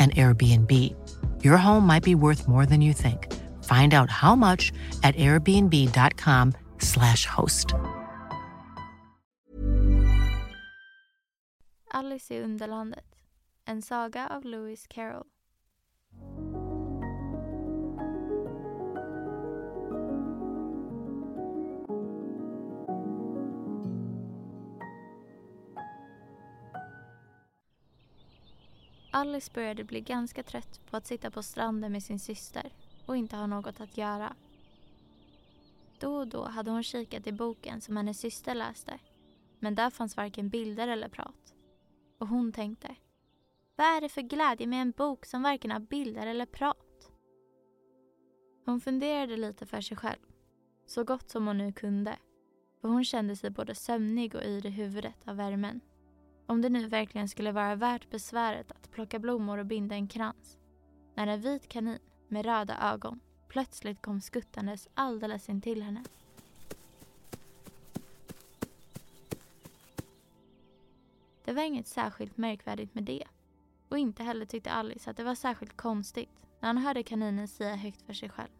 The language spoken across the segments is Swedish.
an Airbnb. Your home might be worth more than you think. Find out how much at airbnb.com/slash host. Alice i Underlandet. En saga av Lewis Carroll. Alice började bli ganska trött på att sitta på stranden med sin syster och inte ha något att göra. Då och då hade hon kikat i boken som hennes syster läste. Men där fanns varken bilder eller prat. Och hon tänkte, vad är det för glädje med en bok som varken har bilder eller prat? Hon funderade lite för sig själv, så gott som hon nu kunde. För hon kände sig både sömnig och yr i huvudet av värmen. Om det nu verkligen skulle vara värt besväret att plocka blommor och binda en krans. När en vit kanin med röda ögon plötsligt kom skuttandes alldeles intill henne. Det var inget särskilt märkvärdigt med det. Och inte heller tyckte Alice att det var särskilt konstigt när han hörde kaninen säga högt för sig själv.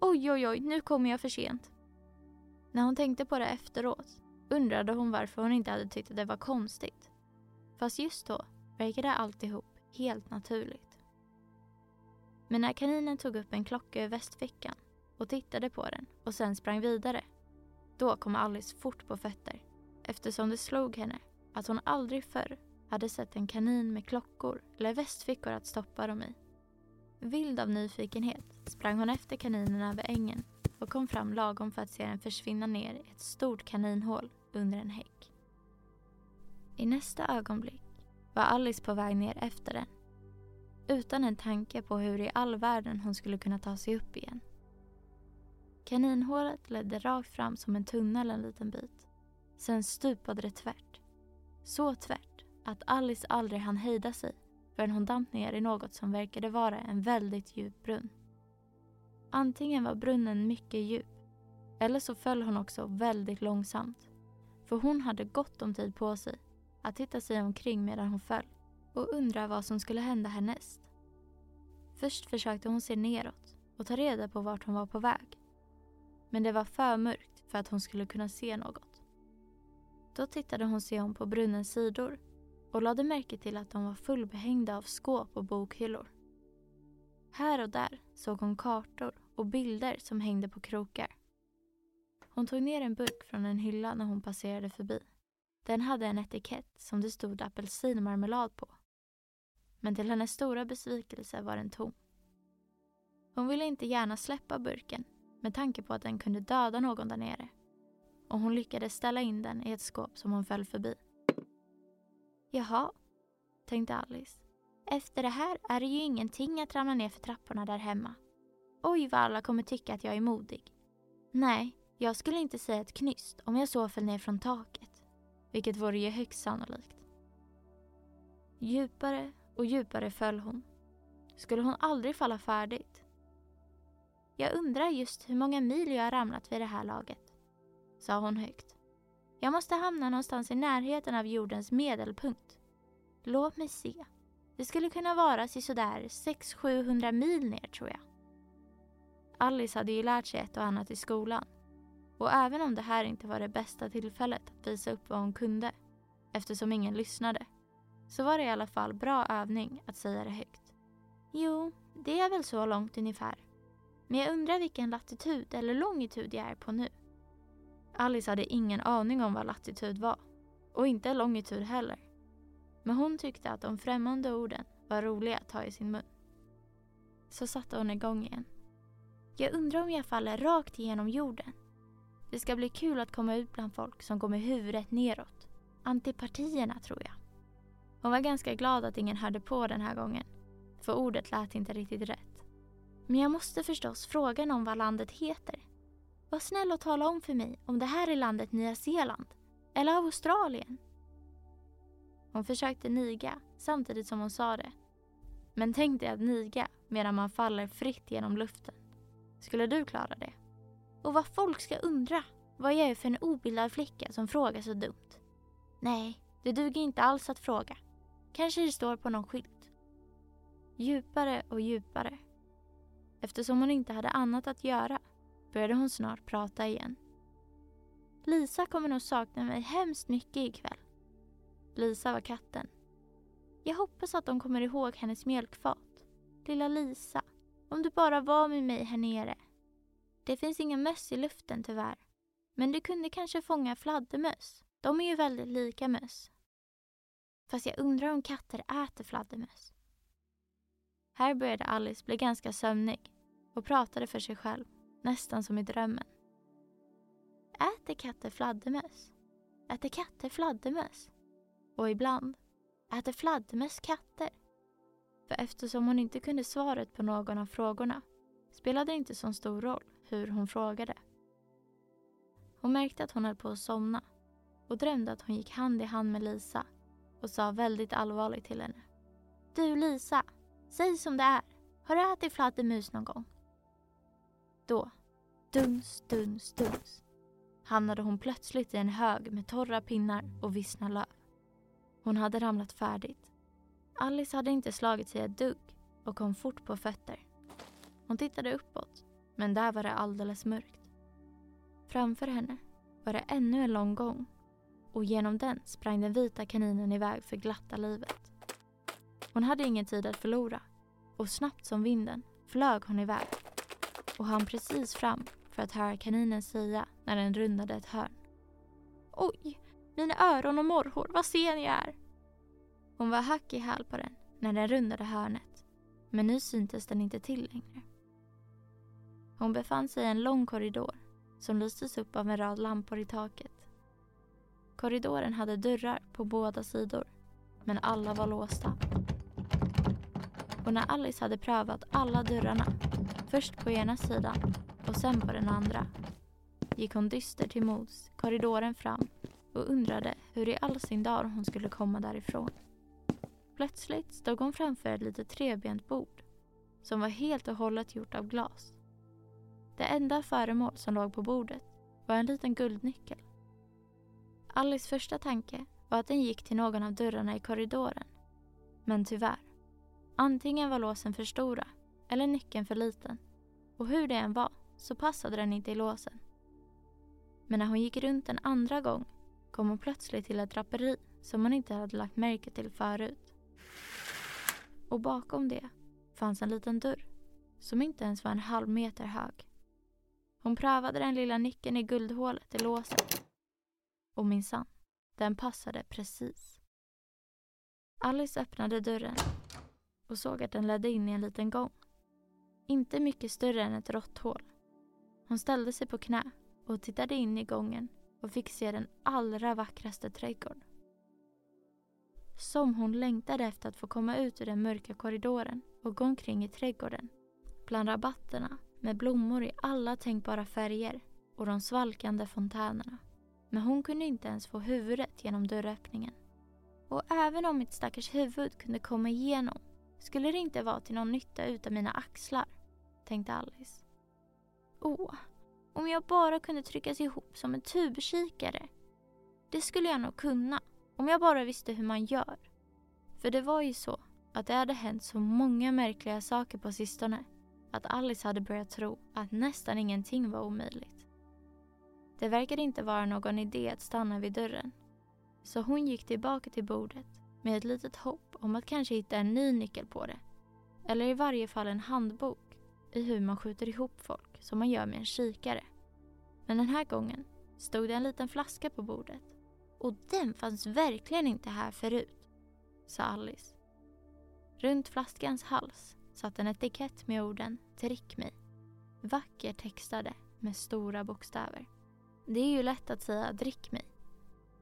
Oj, oj, oj, nu kommer jag för sent. När hon tänkte på det efteråt undrade hon varför hon inte hade tyckt att det var konstigt. Fast just då verkade alltihop helt naturligt. Men när kaninen tog upp en klocka ur västfickan och tittade på den och sen sprang vidare, då kom Alice fort på fötter eftersom det slog henne att hon aldrig förr hade sett en kanin med klockor eller västfickor att stoppa dem i. Vild av nyfikenhet sprang hon efter kaninen över ängen och kom fram lagom för att se den försvinna ner i ett stort kaninhål under en häck. I nästa ögonblick var Alice på väg ner efter den. Utan en tanke på hur i all världen hon skulle kunna ta sig upp igen. Kaninhålet ledde rakt fram som en tunnel en liten bit. Sen stupade det tvärt. Så tvärt att Alice aldrig hann hejda sig förrän hon damp ner i något som verkade vara en väldigt djup brunn. Antingen var brunnen mycket djup eller så föll hon också väldigt långsamt. För hon hade gott om tid på sig att titta sig omkring medan hon föll och undra vad som skulle hända härnäst. Först försökte hon se neråt och ta reda på vart hon var på väg. Men det var för mörkt för att hon skulle kunna se något. Då tittade hon sig om på brunnens sidor och lade märke till att de var fullbehängda av skåp och bokhyllor. Här och där såg hon kartor och bilder som hängde på krokar. Hon tog ner en burk från en hylla när hon passerade förbi. Den hade en etikett som det stod apelsinmarmelad på. Men till hennes stora besvikelse var den tom. Hon ville inte gärna släppa burken med tanke på att den kunde döda någon där nere. Och hon lyckades ställa in den i ett skåp som hon föll förbi. Jaha, tänkte Alice. Efter det här är det ju ingenting att ramla ner för trapporna där hemma. Oj vad alla kommer tycka att jag är modig. Nej, jag skulle inte säga ett knyst om jag så föll ner från taket. Vilket vore ju högst sannolikt. Djupare och djupare föll hon. Skulle hon aldrig falla färdigt? Jag undrar just hur många mil jag har ramlat vid det här laget, sa hon högt. Jag måste hamna någonstans i närheten av jordens medelpunkt. Låt mig se. Det skulle kunna vara sådär 600-700 mil ner tror jag. Alice hade ju lärt sig ett och annat i skolan. Och även om det här inte var det bästa tillfället att visa upp vad hon kunde, eftersom ingen lyssnade, så var det i alla fall bra övning att säga det högt. Jo, det är väl så långt ungefär. Men jag undrar vilken latitud eller longitud jag är på nu. Alice hade ingen aning om vad latitud var. Och inte longitud heller. Men hon tyckte att de främmande orden var roliga att ta i sin mun. Så satte hon igång igen. Jag undrar om jag faller rakt igenom jorden. Det ska bli kul att komma ut bland folk som går med huvudet neråt. Antipartierna tror jag. Hon var ganska glad att ingen hörde på den här gången. För ordet lät inte riktigt rätt. Men jag måste förstås fråga någon vad landet heter. Var snäll och tala om för mig om det här är landet Nya Zeeland eller Australien. Hon försökte niga samtidigt som hon sa det. Men tänk dig att niga medan man faller fritt genom luften. Skulle du klara det? Och vad folk ska undra vad jag är för en obildad flicka som frågar så dumt. Nej, det duger inte alls att fråga. Kanske det står på någon skylt. Djupare och djupare. Eftersom hon inte hade annat att göra började hon snart prata igen. Lisa kommer nog sakna mig hemskt mycket ikväll. Lisa var katten. Jag hoppas att de kommer ihåg hennes mjölkfat. Lilla Lisa, om du bara var med mig här nere. Det finns inga möss i luften tyvärr. Men du kunde kanske fånga fladdermöss. De är ju väldigt lika möss. Fast jag undrar om katter äter fladdermöss. Här började Alice bli ganska sömnig och pratade för sig själv, nästan som i drömmen. Äter katter fladdermöss? Äter katter fladdermöss? Och ibland, äter fladdermöss katter? För eftersom hon inte kunde svaret på någon av frågorna spelade det inte så stor roll hur hon frågade. Hon märkte att hon höll på att somna och drömde att hon gick hand i hand med Lisa och sa väldigt allvarligt till henne. Du Lisa, säg som det är. Har du ätit fladdermus någon gång? Då, duns, duns, duns, hamnade hon plötsligt i en hög med torra pinnar och vissna löv. Hon hade ramlat färdigt. Alice hade inte slagit sig ett dugg och kom fort på fötter. Hon tittade uppåt, men där var det alldeles mörkt. Framför henne var det ännu en lång gång och genom den sprang den vita kaninen iväg för glatta livet. Hon hade ingen tid att förlora och snabbt som vinden flög hon iväg och hann precis fram för att höra kaninen säga när den rundade ett hörn. Oj, mina öron och morrhår, vad sen jag är! Hon var hack i häl på den när den rundade hörnet, men nu syntes den inte till längre. Hon befann sig i en lång korridor som lystes upp av en rad lampor i taket. Korridoren hade dörrar på båda sidor, men alla var låsta. Och när Alice hade prövat alla dörrarna, först på ena sidan och sen på den andra, gick hon dyster till mods korridoren fram och undrade hur i all sin dar hon skulle komma därifrån. Plötsligt stod hon framför ett litet trebent bord som var helt och hållet gjort av glas. Det enda föremål som låg på bordet var en liten guldnyckel. Alice första tanke var att den gick till någon av dörrarna i korridoren. Men tyvärr. Antingen var låsen för stora eller nyckeln för liten. Och hur det än var så passade den inte i låsen. Men när hon gick runt en andra gång kom hon plötsligt till ett draperi som hon inte hade lagt märke till förut. Och bakom det fanns en liten dörr som inte ens var en halv meter hög. Hon prövade den lilla nyckeln i guldhålet i låset. Och minsann, den passade precis. Alice öppnade dörren och såg att den ledde in i en liten gång. Inte mycket större än ett råtthål. Hon ställde sig på knä och tittade in i gången och fick se den allra vackraste trädgård. Som hon längtade efter att få komma ut ur den mörka korridoren och gå omkring i trädgården. Bland rabatterna med blommor i alla tänkbara färger och de svalkande fontänerna. Men hon kunde inte ens få huvudet genom dörröppningen. Och även om mitt stackars huvud kunde komma igenom skulle det inte vara till någon nytta utan mina axlar, tänkte Alice. Åh, om jag bara kunde tryckas ihop som en tubkikare. Det skulle jag nog kunna, om jag bara visste hur man gör. För det var ju så att det hade hänt så många märkliga saker på sistone att Alice hade börjat tro att nästan ingenting var omöjligt. Det verkade inte vara någon idé att stanna vid dörren. Så hon gick tillbaka till bordet med ett litet hopp om att kanske hitta en ny nyckel på det. Eller i varje fall en handbok i hur man skjuter ihop folk som man gör med en kikare. Men den här gången stod det en liten flaska på bordet. Och den fanns verkligen inte här förut, sa Alice. Runt flaskans hals satt en etikett med orden Drick mig. Vackert textade med stora bokstäver. Det är ju lätt att säga drick mig.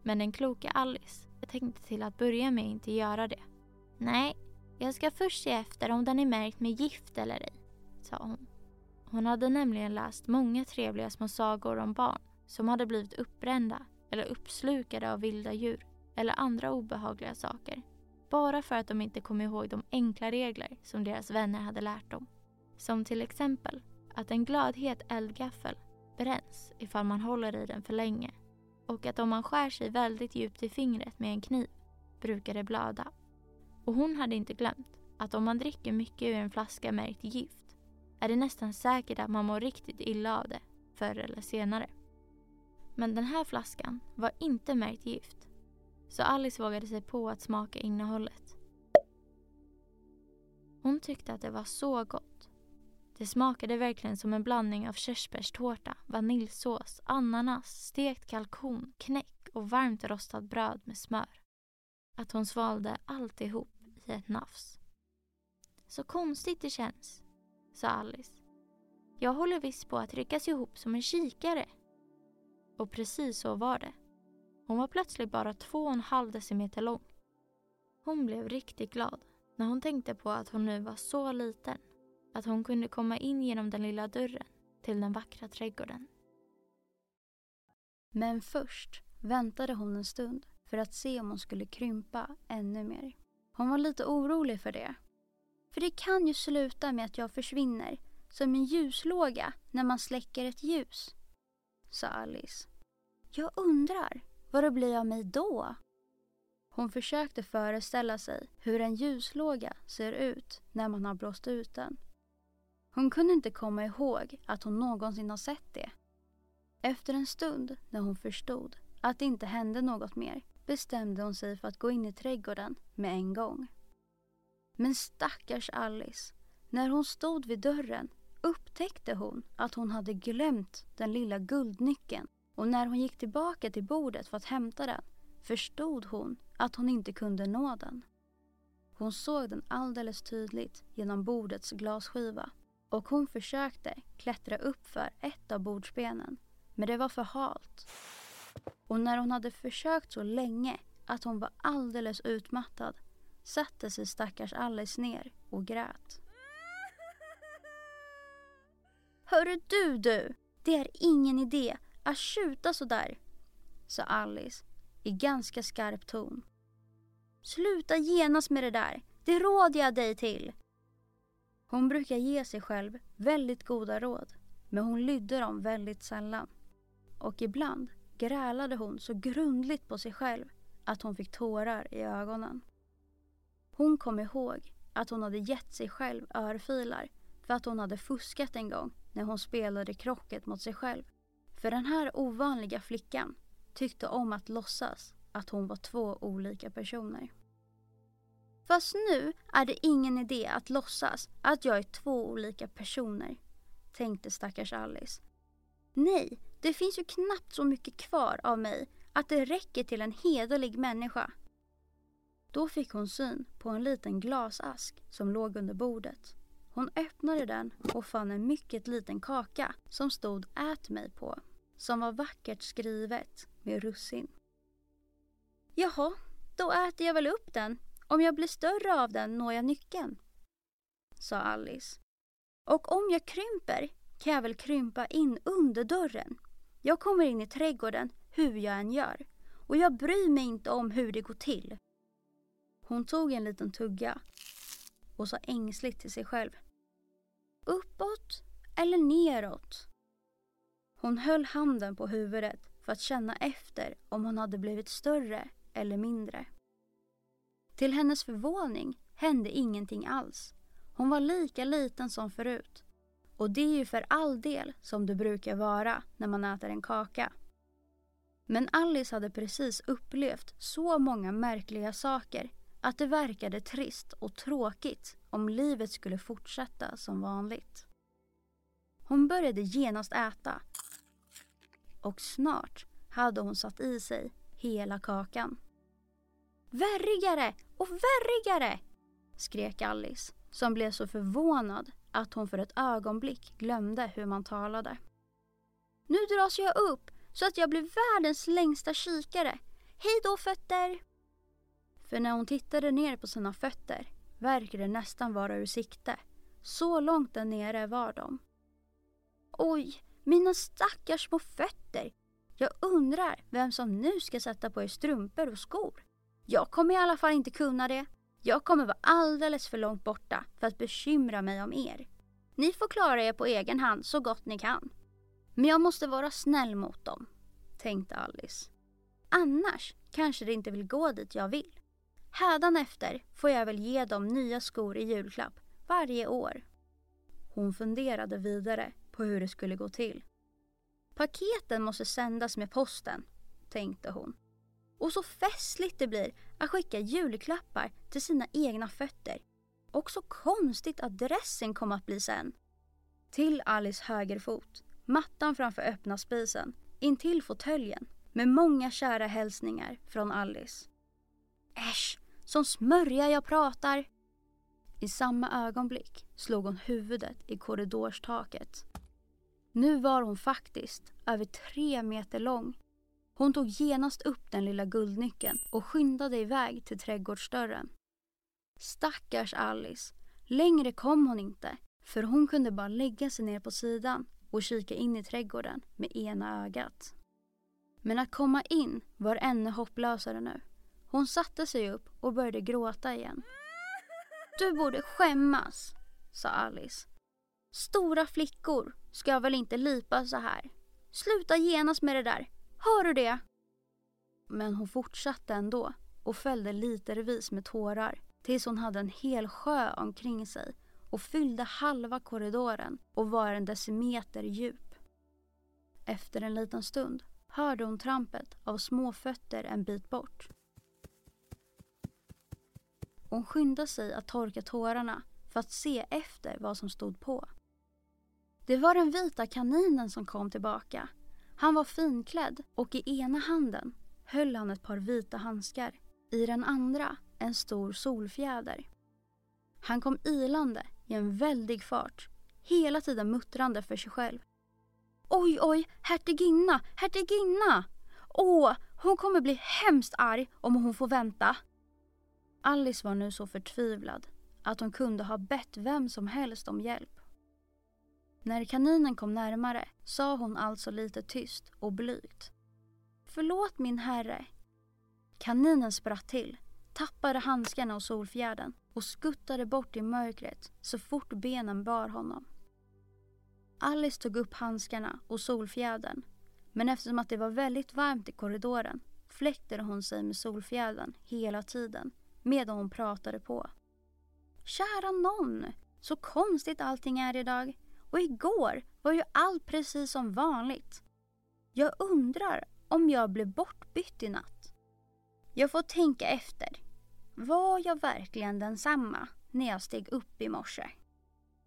Men den kloka Alice tänkte till att börja med inte göra det. Nej, jag ska först se efter om den är märkt med gift eller ej, sa hon. Hon hade nämligen läst många trevliga små sagor om barn som hade blivit uppbrända eller uppslukade av vilda djur eller andra obehagliga saker. Bara för att de inte kom ihåg de enkla regler som deras vänner hade lärt dem. Som till exempel att en glödhet eldgaffel bränns ifall man håller i den för länge och att om man skär sig väldigt djupt i fingret med en kniv brukar det blöda. Och hon hade inte glömt att om man dricker mycket ur en flaska märkt gift är det nästan säkert att man mår riktigt illa av det förr eller senare. Men den här flaskan var inte märkt gift så Alice vågade sig på att smaka innehållet. Hon tyckte att det var så gott. Det smakade verkligen som en blandning av körsbärstårta, vaniljsås, ananas, stekt kalkon, knäck och varmt rostat bröd med smör. Att hon svalde alltihop i ett nafs. Så konstigt det känns, sa Alice. Jag håller visst på att ryckas ihop som en kikare. Och precis så var det. Hon var plötsligt bara två och en halv decimeter lång. Hon blev riktigt glad när hon tänkte på att hon nu var så liten att hon kunde komma in genom den lilla dörren till den vackra trädgården. Men först väntade hon en stund för att se om hon skulle krympa ännu mer. Hon var lite orolig för det. För det kan ju sluta med att jag försvinner som en ljuslåga när man släcker ett ljus, sa Alice. Jag undrar, vad det blir av mig då? Hon försökte föreställa sig hur en ljuslåga ser ut när man har blåst ut den. Hon kunde inte komma ihåg att hon någonsin har sett det. Efter en stund när hon förstod att det inte hände något mer bestämde hon sig för att gå in i trädgården med en gång. Men stackars Alice, när hon stod vid dörren upptäckte hon att hon hade glömt den lilla guldnyckeln och när hon gick tillbaka till bordet för att hämta den förstod hon att hon inte kunde nå den. Hon såg den alldeles tydligt genom bordets glasskiva och hon försökte klättra upp för ett av bordsbenen men det var för halt. Och när hon hade försökt så länge att hon var alldeles utmattad satte sig stackars Alice ner och grät. Hörru du du! Det är ingen idé att tjuta sådär, sa Alice i ganska skarp ton. Sluta genast med det där, det råder jag dig till. Hon brukar ge sig själv väldigt goda råd, men hon lydde dem väldigt sällan. Och ibland grälade hon så grundligt på sig själv att hon fick tårar i ögonen. Hon kom ihåg att hon hade gett sig själv örfilar för att hon hade fuskat en gång när hon spelade krocket mot sig själv. För den här ovanliga flickan tyckte om att låtsas att hon var två olika personer. Fast nu är det ingen idé att låtsas att jag är två olika personer, tänkte stackars Alice. Nej, det finns ju knappt så mycket kvar av mig att det räcker till en hederlig människa. Då fick hon syn på en liten glasask som låg under bordet. Hon öppnade den och fann en mycket liten kaka som stod ät mig på, som var vackert skrivet med russin. Jaha, då äter jag väl upp den. Om jag blir större av den når jag nyckeln, sa Alice. Och om jag krymper kan jag väl krympa in under dörren. Jag kommer in i trädgården hur jag än gör och jag bryr mig inte om hur det går till. Hon tog en liten tugga och sa ängsligt till sig själv. Uppåt eller neråt? Hon höll handen på huvudet för att känna efter om hon hade blivit större eller mindre. Till hennes förvåning hände ingenting alls. Hon var lika liten som förut. Och det är ju för all del som det brukar vara när man äter en kaka. Men Alice hade precis upplevt så många märkliga saker att det verkade trist och tråkigt om livet skulle fortsätta som vanligt. Hon började genast äta och snart hade hon satt i sig hela kakan. Värrigare och värrigare! skrek Alice som blev så förvånad att hon för ett ögonblick glömde hur man talade. Nu dras jag upp så att jag blir världens längsta kikare. Hej då fötter! För när hon tittade ner på sina fötter verkade det nästan vara ur sikte. Så långt där nere var de. Oj, mina stackars små fötter. Jag undrar vem som nu ska sätta på er strumpor och skor. Jag kommer i alla fall inte kunna det. Jag kommer vara alldeles för långt borta för att bekymra mig om er. Ni får klara er på egen hand så gott ni kan. Men jag måste vara snäll mot dem, tänkte Alice. Annars kanske det inte vill gå dit jag vill. Hädanefter får jag väl ge dem nya skor i julklapp varje år. Hon funderade vidare på hur det skulle gå till. Paketen måste sändas med posten, tänkte hon. Och så festligt det blir att skicka julklappar till sina egna fötter. Och så konstigt att dressen att bli sen. Till Alice högerfot, mattan framför öppna spisen, intill fåtöljen med många kära hälsningar från Alice. Äsch, som smörja jag pratar! I samma ögonblick slog hon huvudet i korridorstaket. Nu var hon faktiskt över tre meter lång. Hon tog genast upp den lilla guldnyckeln och skyndade iväg till trädgårdsdörren. Stackars Alice. Längre kom hon inte, för hon kunde bara lägga sig ner på sidan och kika in i trädgården med ena ögat. Men att komma in var ännu hopplösare nu. Hon satte sig upp och började gråta igen. Du borde skämmas, sa Alice. Stora flickor ska väl inte lipa så här. Sluta genast med det där. Hör du det? Men hon fortsatte ändå och följde litervis med tårar tills hon hade en hel sjö omkring sig och fyllde halva korridoren och var en decimeter djup. Efter en liten stund hörde hon trampet av små fötter en bit bort. Hon skyndade sig att torka tårarna för att se efter vad som stod på. Det var den vita kaninen som kom tillbaka. Han var finklädd och i ena handen höll han ett par vita handskar. I den andra en stor solfjäder. Han kom ilande i en väldig fart, hela tiden muttrande för sig själv. Oj, oj, hertiginna, hertiginna! Åh, hon kommer bli hemskt arg om hon får vänta. Alice var nu så förtvivlad att hon kunde ha bett vem som helst om hjälp. När kaninen kom närmare sa hon alltså lite tyst och blygt. Förlåt min herre. Kaninen spratt till, tappade handskarna och solfjärden och skuttade bort i mörkret så fort benen bar honom. Alice tog upp handskarna och solfjädern men eftersom att det var väldigt varmt i korridoren fläktade hon sig med solfjädern hela tiden medan hon pratade på. Kära nån, så konstigt allting är idag. Och igår var ju allt precis som vanligt. Jag undrar om jag blev bortbytt i natt. Jag får tänka efter. Var jag verkligen densamma när jag steg upp i morse?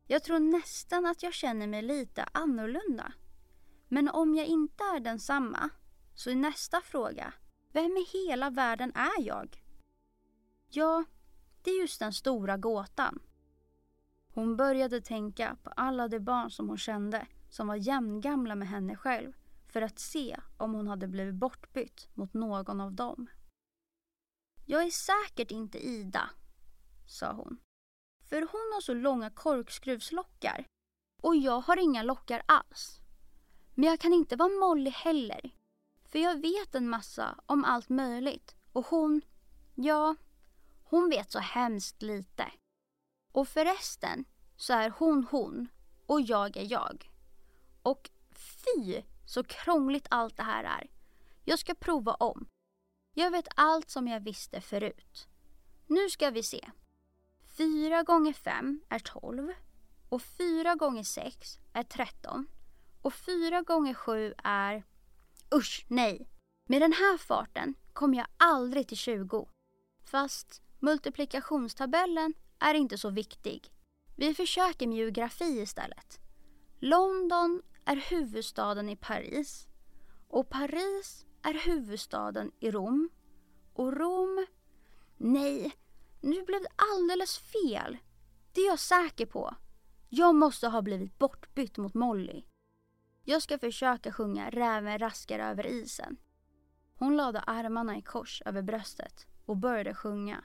Jag tror nästan att jag känner mig lite annorlunda. Men om jag inte är densamma så är nästa fråga, vem i hela världen är jag? Ja, det är just den stora gåtan. Hon började tänka på alla de barn som hon kände som var jämngamla med henne själv för att se om hon hade blivit bortbytt mot någon av dem. Jag är säkert inte Ida, sa hon. För hon har så långa korkskruvslockar och jag har inga lockar alls. Men jag kan inte vara Molly heller. För jag vet en massa om allt möjligt och hon, ja, Hon vet så hemskt lite. Och förresten så är hon hon och jag är jag. Och fy så krångligt allt det här är. Jag ska prova om. Jag vet allt som jag visste förut. Nu ska vi se. 4 gånger 5 är 12 och 4 gånger 6 är 13 och 4 gånger 7 är... Usch, nej! Med den här farten kommer jag aldrig till 20. Fast multiplikationstabellen är inte så viktig. Vi försöker med geografi istället. London är huvudstaden i Paris och Paris är huvudstaden i Rom. Och Rom... Nej, nu blev det alldeles fel. Det är jag säker på. Jag måste ha blivit bortbytt mot Molly. Jag ska försöka sjunga Räven raskar över isen. Hon lade armarna i kors över bröstet och började sjunga.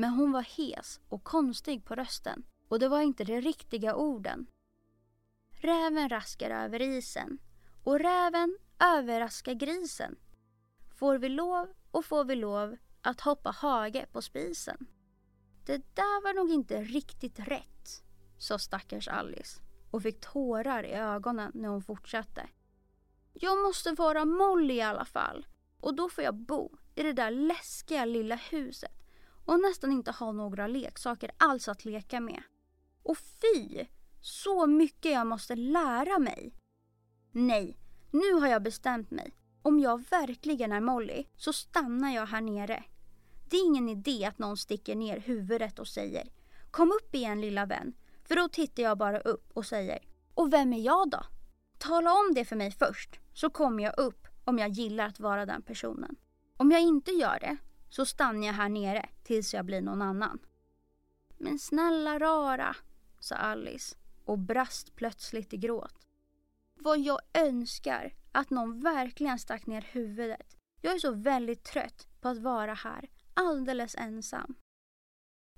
Men hon var hes och konstig på rösten och det var inte de riktiga orden. Räven raskar över isen och räven överraskar grisen. Får vi lov och får vi lov att hoppa hage på spisen. Det där var nog inte riktigt rätt, sa stackars Alice och fick tårar i ögonen när hon fortsatte. Jag måste vara Molly i alla fall och då får jag bo i det där läskiga lilla huset och nästan inte ha några leksaker alls att leka med. Och fy! Så mycket jag måste lära mig. Nej, nu har jag bestämt mig. Om jag verkligen är Molly så stannar jag här nere. Det är ingen idé att någon sticker ner huvudet och säger Kom upp igen lilla vän. För då tittar jag bara upp och säger Och vem är jag då? Tala om det för mig först så kommer jag upp om jag gillar att vara den personen. Om jag inte gör det så stannar jag här nere tills jag blir någon annan. Men snälla rara, sa Alice och brast plötsligt i gråt. Vad jag önskar att någon verkligen stack ner huvudet. Jag är så väldigt trött på att vara här, alldeles ensam.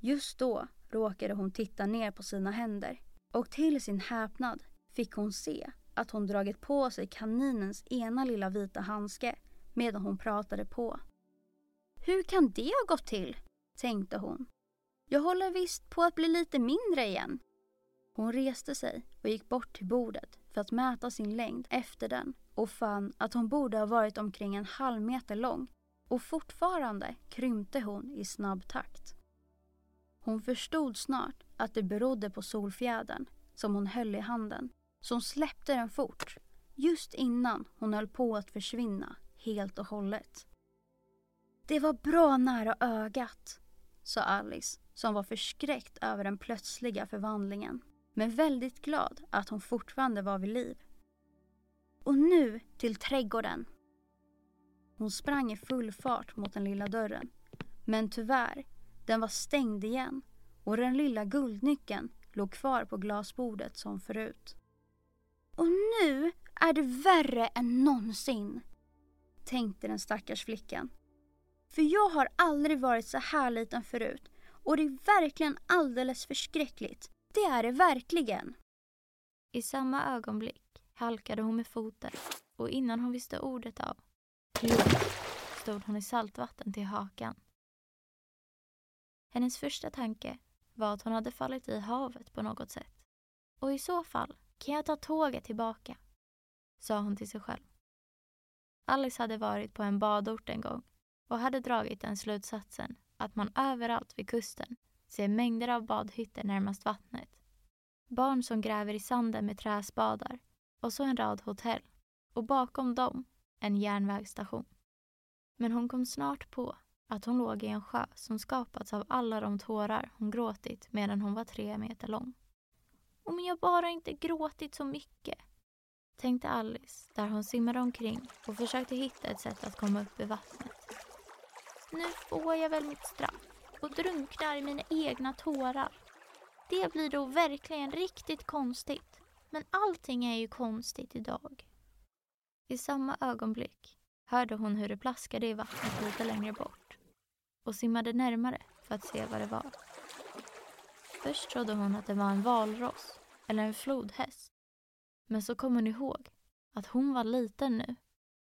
Just då råkade hon titta ner på sina händer och till sin häpnad fick hon se att hon dragit på sig kaninens ena lilla vita handske medan hon pratade på. Hur kan det ha gått till? tänkte hon. Jag håller visst på att bli lite mindre igen. Hon reste sig och gick bort till bordet för att mäta sin längd efter den och fann att hon borde ha varit omkring en halv meter lång och fortfarande krympte hon i snabb takt. Hon förstod snart att det berodde på solfjädern som hon höll i handen så hon släppte den fort just innan hon höll på att försvinna helt och hållet. Det var bra nära ögat, sa Alice som var förskräckt över den plötsliga förvandlingen men väldigt glad att hon fortfarande var vid liv. Och nu till trädgården. Hon sprang i full fart mot den lilla dörren. Men tyvärr, den var stängd igen och den lilla guldnyckeln låg kvar på glasbordet som förut. Och nu är det värre än någonsin, tänkte den stackars flickan. För jag har aldrig varit så här liten förut och det är verkligen alldeles förskräckligt. Det är det verkligen. I samma ögonblick halkade hon med foten och innan hon visste ordet av stod hon i saltvatten till hakan. Hennes första tanke var att hon hade fallit i havet på något sätt. Och i så fall kan jag ta tåget tillbaka, sa hon till sig själv. Alice hade varit på en badort en gång och hade dragit den slutsatsen att man överallt vid kusten ser mängder av badhytter närmast vattnet. Barn som gräver i sanden med träspadar och så en rad hotell och bakom dem en järnvägsstation. Men hon kom snart på att hon låg i en sjö som skapats av alla de tårar hon gråtit medan hon var tre meter lång. Om jag bara inte gråtit så mycket, tänkte Alice där hon simmade omkring och försökte hitta ett sätt att komma upp i vattnet. Nu får jag väl mitt straff och drunknar i mina egna tårar. Det blir då verkligen riktigt konstigt. Men allting är ju konstigt idag. I samma ögonblick hörde hon hur det plaskade i vattnet lite längre bort och simmade närmare för att se vad det var. Först trodde hon att det var en valross eller en flodhäst. Men så kom hon ihåg att hon var liten nu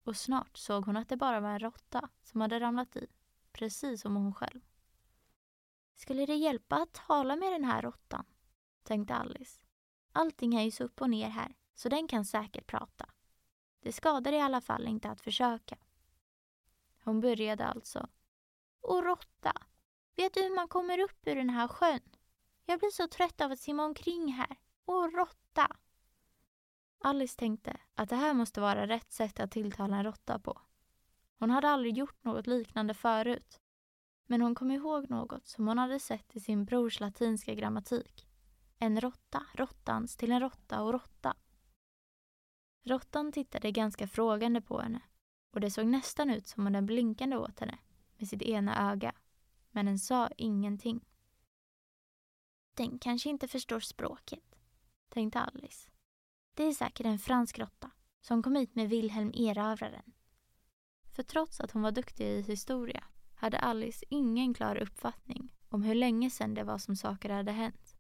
och snart såg hon att det bara var en råtta som hade ramlat i, precis som hon själv. Skulle det hjälpa att tala med den här råttan? tänkte Alice. Allting är ju så upp och ner här, så den kan säkert prata. Det skadar i alla fall inte att försöka. Hon började alltså. Och råtta, vet du hur man kommer upp ur den här sjön? Jag blir så trött av att simma omkring här. Och råtta! Alice tänkte att det här måste vara rätt sätt att tilltala en råtta på. Hon hade aldrig gjort något liknande förut. Men hon kom ihåg något som hon hade sett i sin brors latinska grammatik. En råtta, råttans till en råtta och råtta. Råttan tittade ganska frågande på henne och det såg nästan ut som om den blinkade åt henne med sitt ena öga. Men den sa ingenting. Den kanske inte förstår språket, tänkte Alice. Det är säkert en fransk råtta som kom hit med Wilhelm erövraren. För trots att hon var duktig i historia hade Alice ingen klar uppfattning om hur länge sedan det var som saker hade hänt.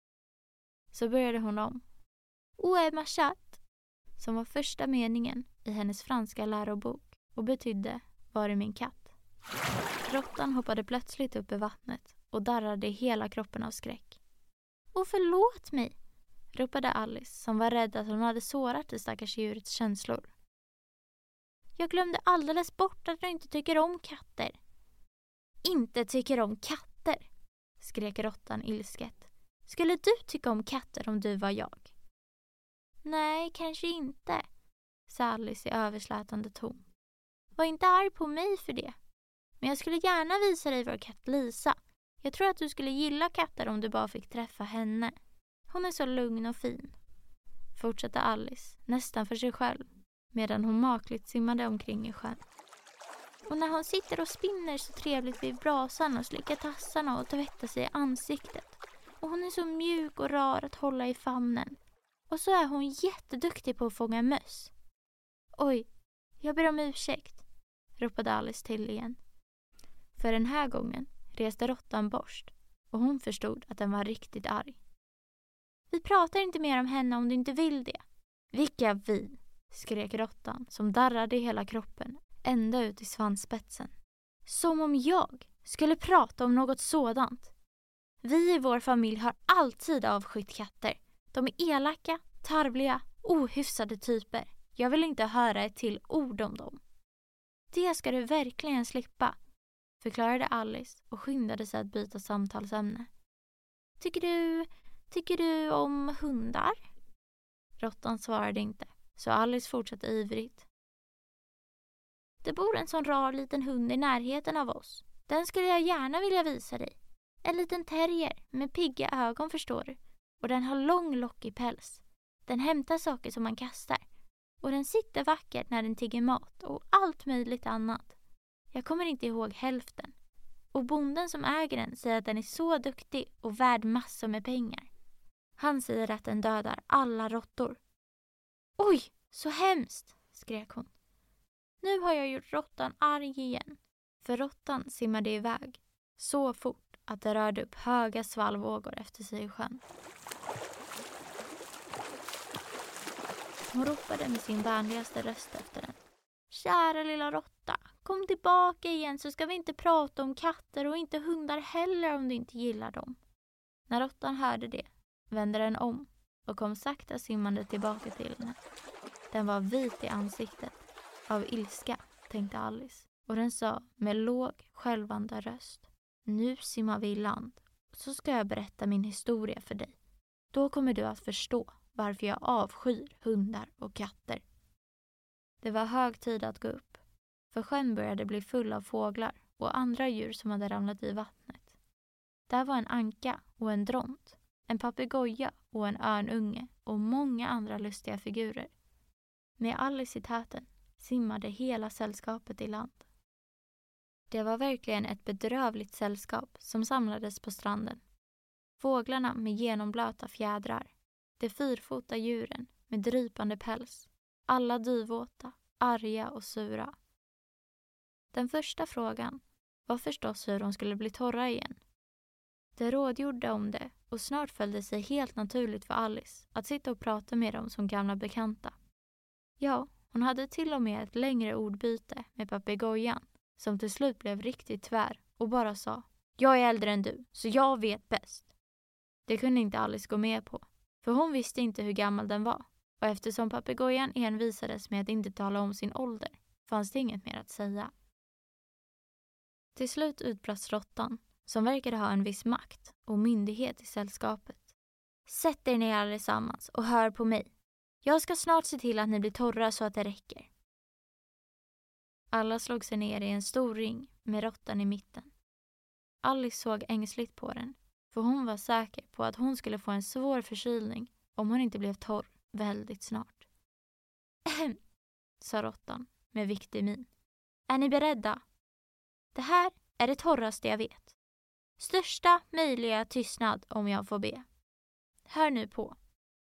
Så började hon om. Où est? Som var första meningen i hennes franska lärobok och betydde Var är min katt? Råttan hoppade plötsligt upp i vattnet och darrade i hela kroppen av skräck. Och förlåt mig, ropade Alice som var rädd att hon hade sårat det stackars djurets känslor. Jag glömde alldeles bort att du inte tycker om katter. Inte tycker om katter, skrek råttan ilsket. Skulle du tycka om katter om du var jag? Nej, kanske inte, sa Alice i överslätande ton. Var inte arg på mig för det. Men jag skulle gärna visa dig vår katt Lisa. Jag tror att du skulle gilla katter om du bara fick träffa henne. Hon är så lugn och fin. Fortsatte Alice, nästan för sig själv, medan hon makligt simmade omkring i sjön. Och när hon sitter och spinner så trevligt vid brasan och slickar tassarna och tvättar sig i ansiktet. Och hon är så mjuk och rar att hålla i famnen. Och så är hon jätteduktig på att fånga möss. Oj, jag ber om ursäkt, ropade Alice till igen. För den här gången reste råttan borst och hon förstod att den var riktigt arg. Vi pratar inte mer om henne om du inte vill det. Vilka vi? Skrek råttan som darrade i hela kroppen ända ut i svansspetsen. Som om jag skulle prata om något sådant. Vi i vår familj har alltid avskytt katter. De är elaka, tarvliga, ohyfsade typer. Jag vill inte höra ett till ord om dem. Det ska du verkligen slippa, förklarade Alice och skyndade sig att byta samtalsämne. Tycker du, tycker du om hundar? Råttan svarade inte, så Alice fortsatte ivrigt. Det bor en sån rar liten hund i närheten av oss. Den skulle jag gärna vilja visa dig. En liten terrier med pigga ögon förstår du. Och den har lång lockig päls. Den hämtar saker som man kastar. Och den sitter vackert när den tigger mat och allt möjligt annat. Jag kommer inte ihåg hälften. Och bonden som äger den säger att den är så duktig och värd massor med pengar. Han säger att den dödar alla råttor. Oj, så hemskt! skrek hon. Nu har jag gjort råttan arg igen. För råttan simmade iväg så fort att det rörde upp höga svallvågor efter sig i sjön. Hon ropade med sin vänligaste röst efter den. Kära lilla råtta, kom tillbaka igen så ska vi inte prata om katter och inte hundar heller om du inte gillar dem. När råttan hörde det vände den om och kom sakta simmande tillbaka till henne. Den var vit i ansiktet av ilska, tänkte Alice och den sa med låg, skälvande röst. Nu simmar vi i land så ska jag berätta min historia för dig. Då kommer du att förstå varför jag avskyr hundar och katter. Det var hög tid att gå upp, för sjön började bli full av fåglar och andra djur som hade ramlat i vattnet. Där var en anka och en dront, en papegoja och en örnunge och många andra lustiga figurer. Med Alice i täten simmade hela sällskapet i land. Det var verkligen ett bedrövligt sällskap som samlades på stranden. Fåglarna med genomblöta fjädrar, de fyrfota djuren med drypande päls, alla dyvåta, arga och sura. Den första frågan var förstås hur de skulle bli torra igen. De rådgjorde om det och snart föll det sig helt naturligt för Alice att sitta och prata med dem som gamla bekanta. Ja, hon hade till och med ett längre ordbyte med papegojan som till slut blev riktigt tvär och bara sa Jag är äldre än du, så jag vet bäst. Det kunde inte Alice gå med på, för hon visste inte hur gammal den var och eftersom papegojan envisades med att inte tala om sin ålder fanns det inget mer att säga. Till slut utbrast råttan, som verkade ha en viss makt och myndighet i sällskapet. Sätt er ner allesammans och hör på mig. Jag ska snart se till att ni blir torra så att det räcker. Alla slog sig ner i en stor ring med råttan i mitten. Alice såg ängsligt på den, för hon var säker på att hon skulle få en svår förkylning om hon inte blev torr väldigt snart. Ehem, sa råttan med viktig min. Är ni beredda? Det här är det torraste jag vet. Största möjliga tystnad om jag får be. Hör nu på.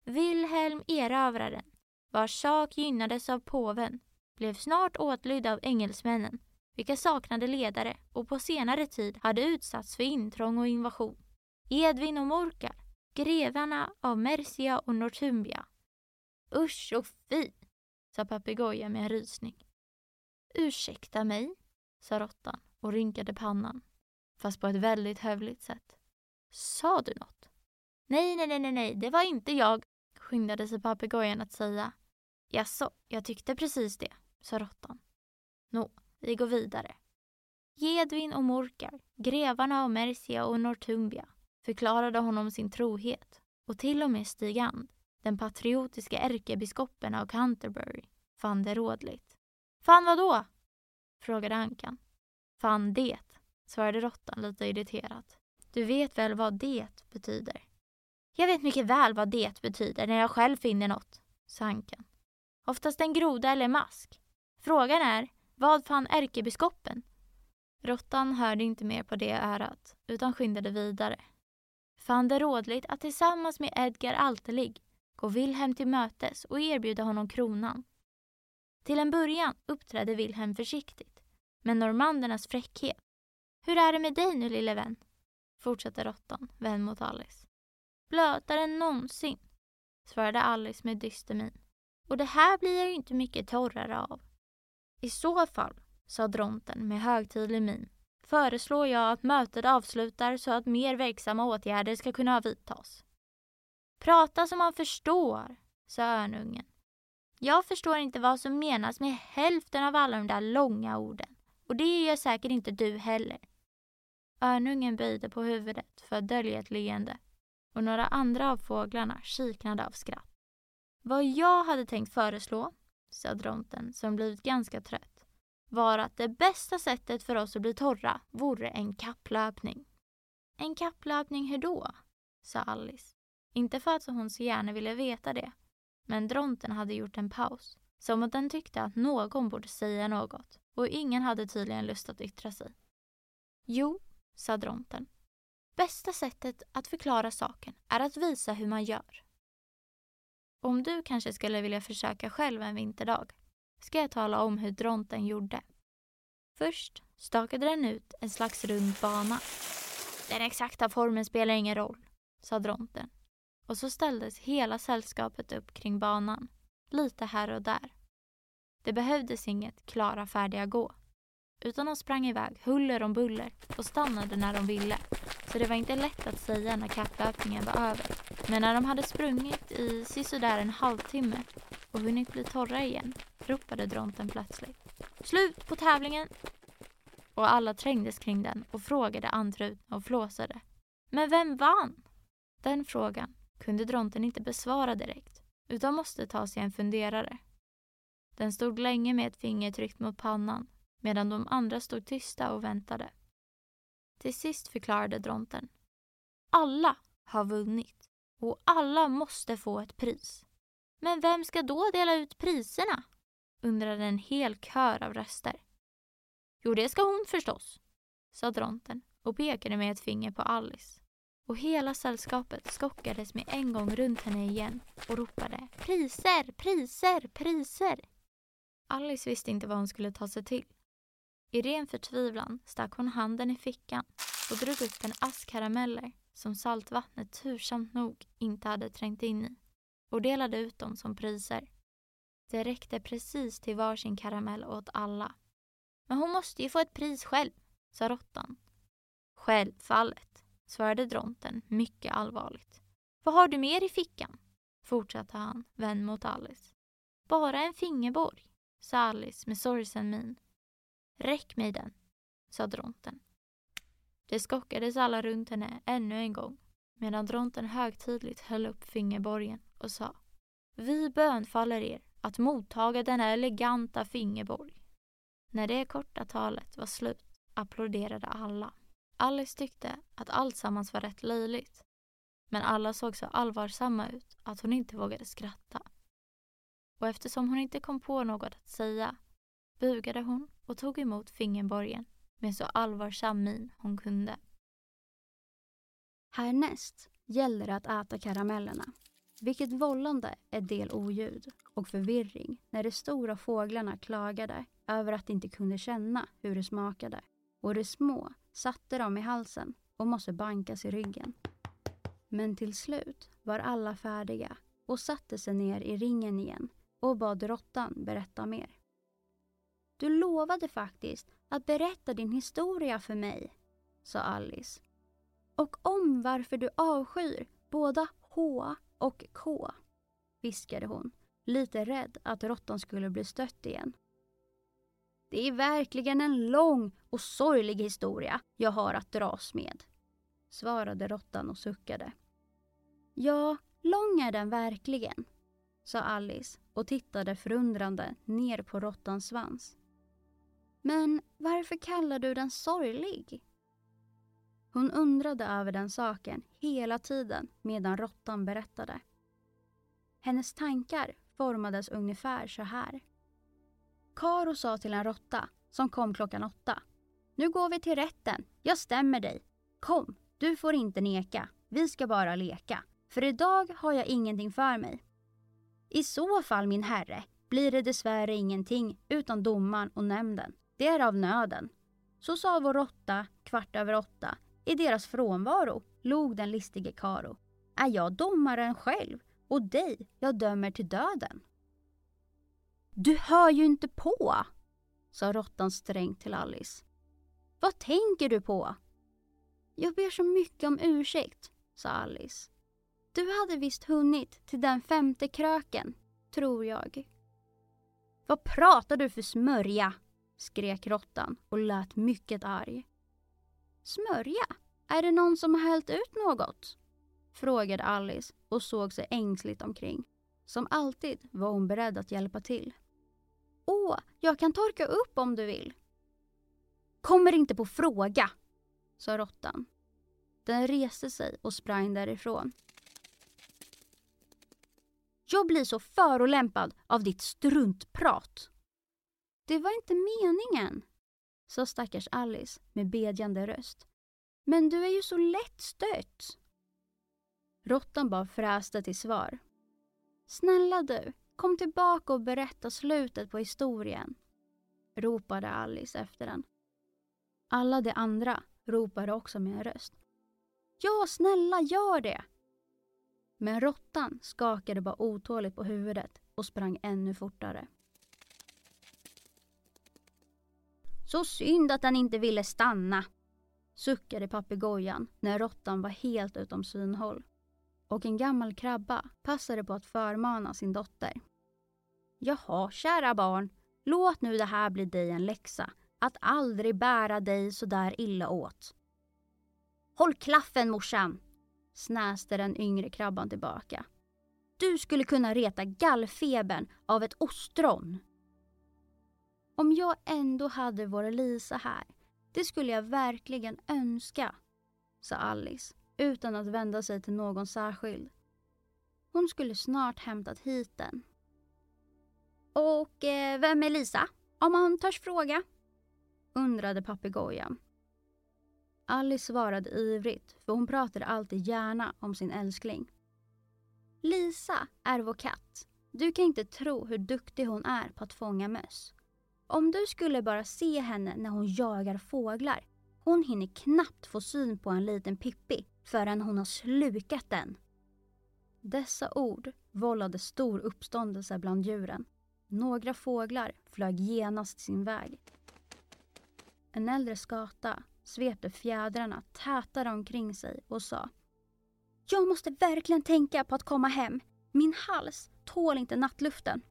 Wilhelm erövraren, vars sak gynnades av påven, blev snart åtlydd av engelsmännen, vilka saknade ledare och på senare tid hade utsatts för intrång och invasion. Edvin och Morkar, grevarna av Mercia och Northumbria. Usch och fy, sa papegojan med en rysning. Ursäkta mig, sa råttan och rynkade pannan, fast på ett väldigt hövligt sätt. Sa du något? Nej, nej, nej, nej, det var inte jag, skyndade sig papegojan att säga. Jaså, jag tyckte precis det, sa råttan. Nå, vi går vidare. Gedvin och Morkar, grevarna av Mercia och Nortumbia förklarade honom sin trohet och till och med Stig And, den patriotiska ärkebiskopen av Canterbury, fann det rådligt. Fan vad då? frågade Ankan. Fann det, svarade råttan lite irriterat. Du vet väl vad det betyder? Jag vet mycket väl vad det betyder när jag själv finner något, sa Ankan. Oftast en groda eller mask. Frågan är, vad fann ärkebiskopen? Råttan hörde inte mer på det örat, utan skyndade vidare. Fann det rådligt att tillsammans med Edgar Altelig gå Wilhelm till mötes och erbjuda honom kronan. Till en början uppträdde Wilhelm försiktigt, men normandernas fräckhet. Hur är det med dig nu lille vän? fortsatte råttan, vän mot Alice. Blötare än någonsin, svarade Alice med dyster min. Och det här blir jag ju inte mycket torrare av. I så fall, sa dronten med högtidlig min, föreslår jag att mötet avslutar så att mer verksamma åtgärder ska kunna vidtas. Prata som man förstår, sa örnungen. Jag förstår inte vad som menas med hälften av alla de där långa orden. Och det gör säkert inte du heller. Örnungen böjde på huvudet för att dölja ett leende och några andra av fåglarna kiknade av skratt. Vad jag hade tänkt föreslå, sa dronten som blivit ganska trött, var att det bästa sättet för oss att bli torra vore en kapplöpning. En kapplöpning hur då? sa Alice. Inte för att hon så gärna ville veta det, men dronten hade gjort en paus. Som att den tyckte att någon borde säga något och ingen hade tydligen lust att yttra sig. Jo, sa dronten. Bästa sättet att förklara saken är att visa hur man gör. Om du kanske skulle vilja försöka själv en vinterdag ska jag tala om hur dronten gjorde. Först stakade den ut en slags rund bana. Den exakta formen spelar ingen roll, sa dronten och så ställdes hela sällskapet upp kring banan, lite här och där. Det behövdes inget klara färdiga gå, utan de sprang iväg huller om buller och stannade när de ville, så det var inte lätt att säga när kapplöpningen var över. Men när de hade sprungit i sisådär en halvtimme och hunnit bli torra igen ropade dronten plötsligt. Slut på tävlingen! Och alla trängdes kring den och frågade andrutna och flåsade. Men vem vann? Den frågan kunde dronten inte besvara direkt, utan måste ta sig en funderare. Den stod länge med ett finger tryckt mot pannan, medan de andra stod tysta och väntade. Till sist förklarade dronten. Alla har vunnit och alla måste få ett pris. Men vem ska då dela ut priserna? undrade en hel kör av röster. Jo, det ska hon förstås, sa dronten och pekade med ett finger på Alice och hela sällskapet skockades med en gång runt henne igen och ropade priser, priser, priser. Alice visste inte vad hon skulle ta sig till. I ren förtvivlan stack hon handen i fickan och drog upp en ask karameller som saltvattnet tursamt nog inte hade trängt in i och delade ut dem som priser. Det räckte precis till varsin karamell åt alla. Men hon måste ju få ett pris själv, sa råttan Självfallet, svarade dronten mycket allvarligt. Vad har du mer i fickan? fortsatte han, vänd mot Alice. Bara en fingerborg, sa Alice med sorgsen min. Räck mig den, sa dronten. Det skockades alla runt henne ännu en gång medan dronten högtidligt höll upp fingerborgen och sa Vi bönfaller er att mottaga denna eleganta fingerborg. När det korta talet var slut applåderade alla. Alice tyckte att alltsammans var rätt löjligt. Men alla såg så allvarsamma ut att hon inte vågade skratta. Och eftersom hon inte kom på något att säga bugade hon och tog emot fingerborgen med så allvarsam min hon kunde. Härnäst gäller det att äta karamellerna, vilket vållande är del oljud och förvirring när de stora fåglarna klagade över att de inte kunde känna hur det smakade och de små satte dem i halsen och måste bankas i ryggen. Men till slut var alla färdiga och satte sig ner i ringen igen och bad råttan berätta mer. Du lovade faktiskt att berätta din historia för mig, sa Alice. Och om varför du avskyr båda H och K, viskade hon, lite rädd att råttan skulle bli stött igen. Det är verkligen en lång och sorglig historia jag har att dras med, svarade råttan och suckade. Ja, lång är den verkligen, sa Alice och tittade förundrande ner på råttans svans. Men varför kallar du den sorglig? Hon undrade över den saken hela tiden medan råttan berättade. Hennes tankar formades ungefär så här. Karo sa till en råtta som kom klockan åtta. Nu går vi till rätten. Jag stämmer dig. Kom, du får inte neka. Vi ska bara leka. För idag har jag ingenting för mig. I så fall, min herre, blir det dessvärre ingenting utan domaren och nämnden. Det är av nöden. Så sa vår råtta kvart över åtta. I deras frånvaro log den listige Karo. Är jag domaren själv och dig jag dömer till döden? Du hör ju inte på, sa råttan strängt till Alice. Vad tänker du på? Jag ber så mycket om ursäkt, sa Alice. Du hade visst hunnit till den femte kröken, tror jag. Vad pratar du för smörja? skrek råttan och lät mycket arg. Smörja? Är det någon som har hällt ut något? frågade Alice och såg sig ängsligt omkring. Som alltid var hon beredd att hjälpa till. Åh, jag kan torka upp om du vill. Kommer inte på fråga, sa råttan. Den reste sig och sprang därifrån. Jag blir så förolämpad av ditt struntprat. Det var inte meningen, sa stackars Alice med bedjande röst. Men du är ju så lättstött. Råttan bara fräste till svar. Snälla du, kom tillbaka och berätta slutet på historien, ropade Alice efter den. Alla de andra ropade också med en röst. Ja, snälla gör det! Men råttan skakade bara otåligt på huvudet och sprang ännu fortare. Så synd att den inte ville stanna, suckade papegojan när råttan var helt utom synhåll. Och en gammal krabba passade på att förmana sin dotter. Jaha, kära barn, låt nu det här bli dig en läxa, att aldrig bära dig så där illa åt. Håll klaffen morsan, snäste den yngre krabban tillbaka. Du skulle kunna reta gallfebern av ett ostron. Om jag ändå hade vår Lisa här, det skulle jag verkligen önska, sa Alice utan att vända sig till någon särskild. Hon skulle snart hämtat hit den. Och eh, vem är Lisa, om man törs fråga? undrade papegojan. Alice svarade ivrigt, för hon pratade alltid gärna om sin älskling. Lisa är vår katt. Du kan inte tro hur duktig hon är på att fånga möss. Om du skulle bara se henne när hon jagar fåglar. Hon hinner knappt få syn på en liten Pippi förrän hon har slukat den. Dessa ord vållade stor uppståndelse bland djuren. Några fåglar flög genast sin väg. En äldre skata svepte fjädrarna tätare omkring sig och sa Jag måste verkligen tänka på att komma hem. Min hals tål inte nattluften.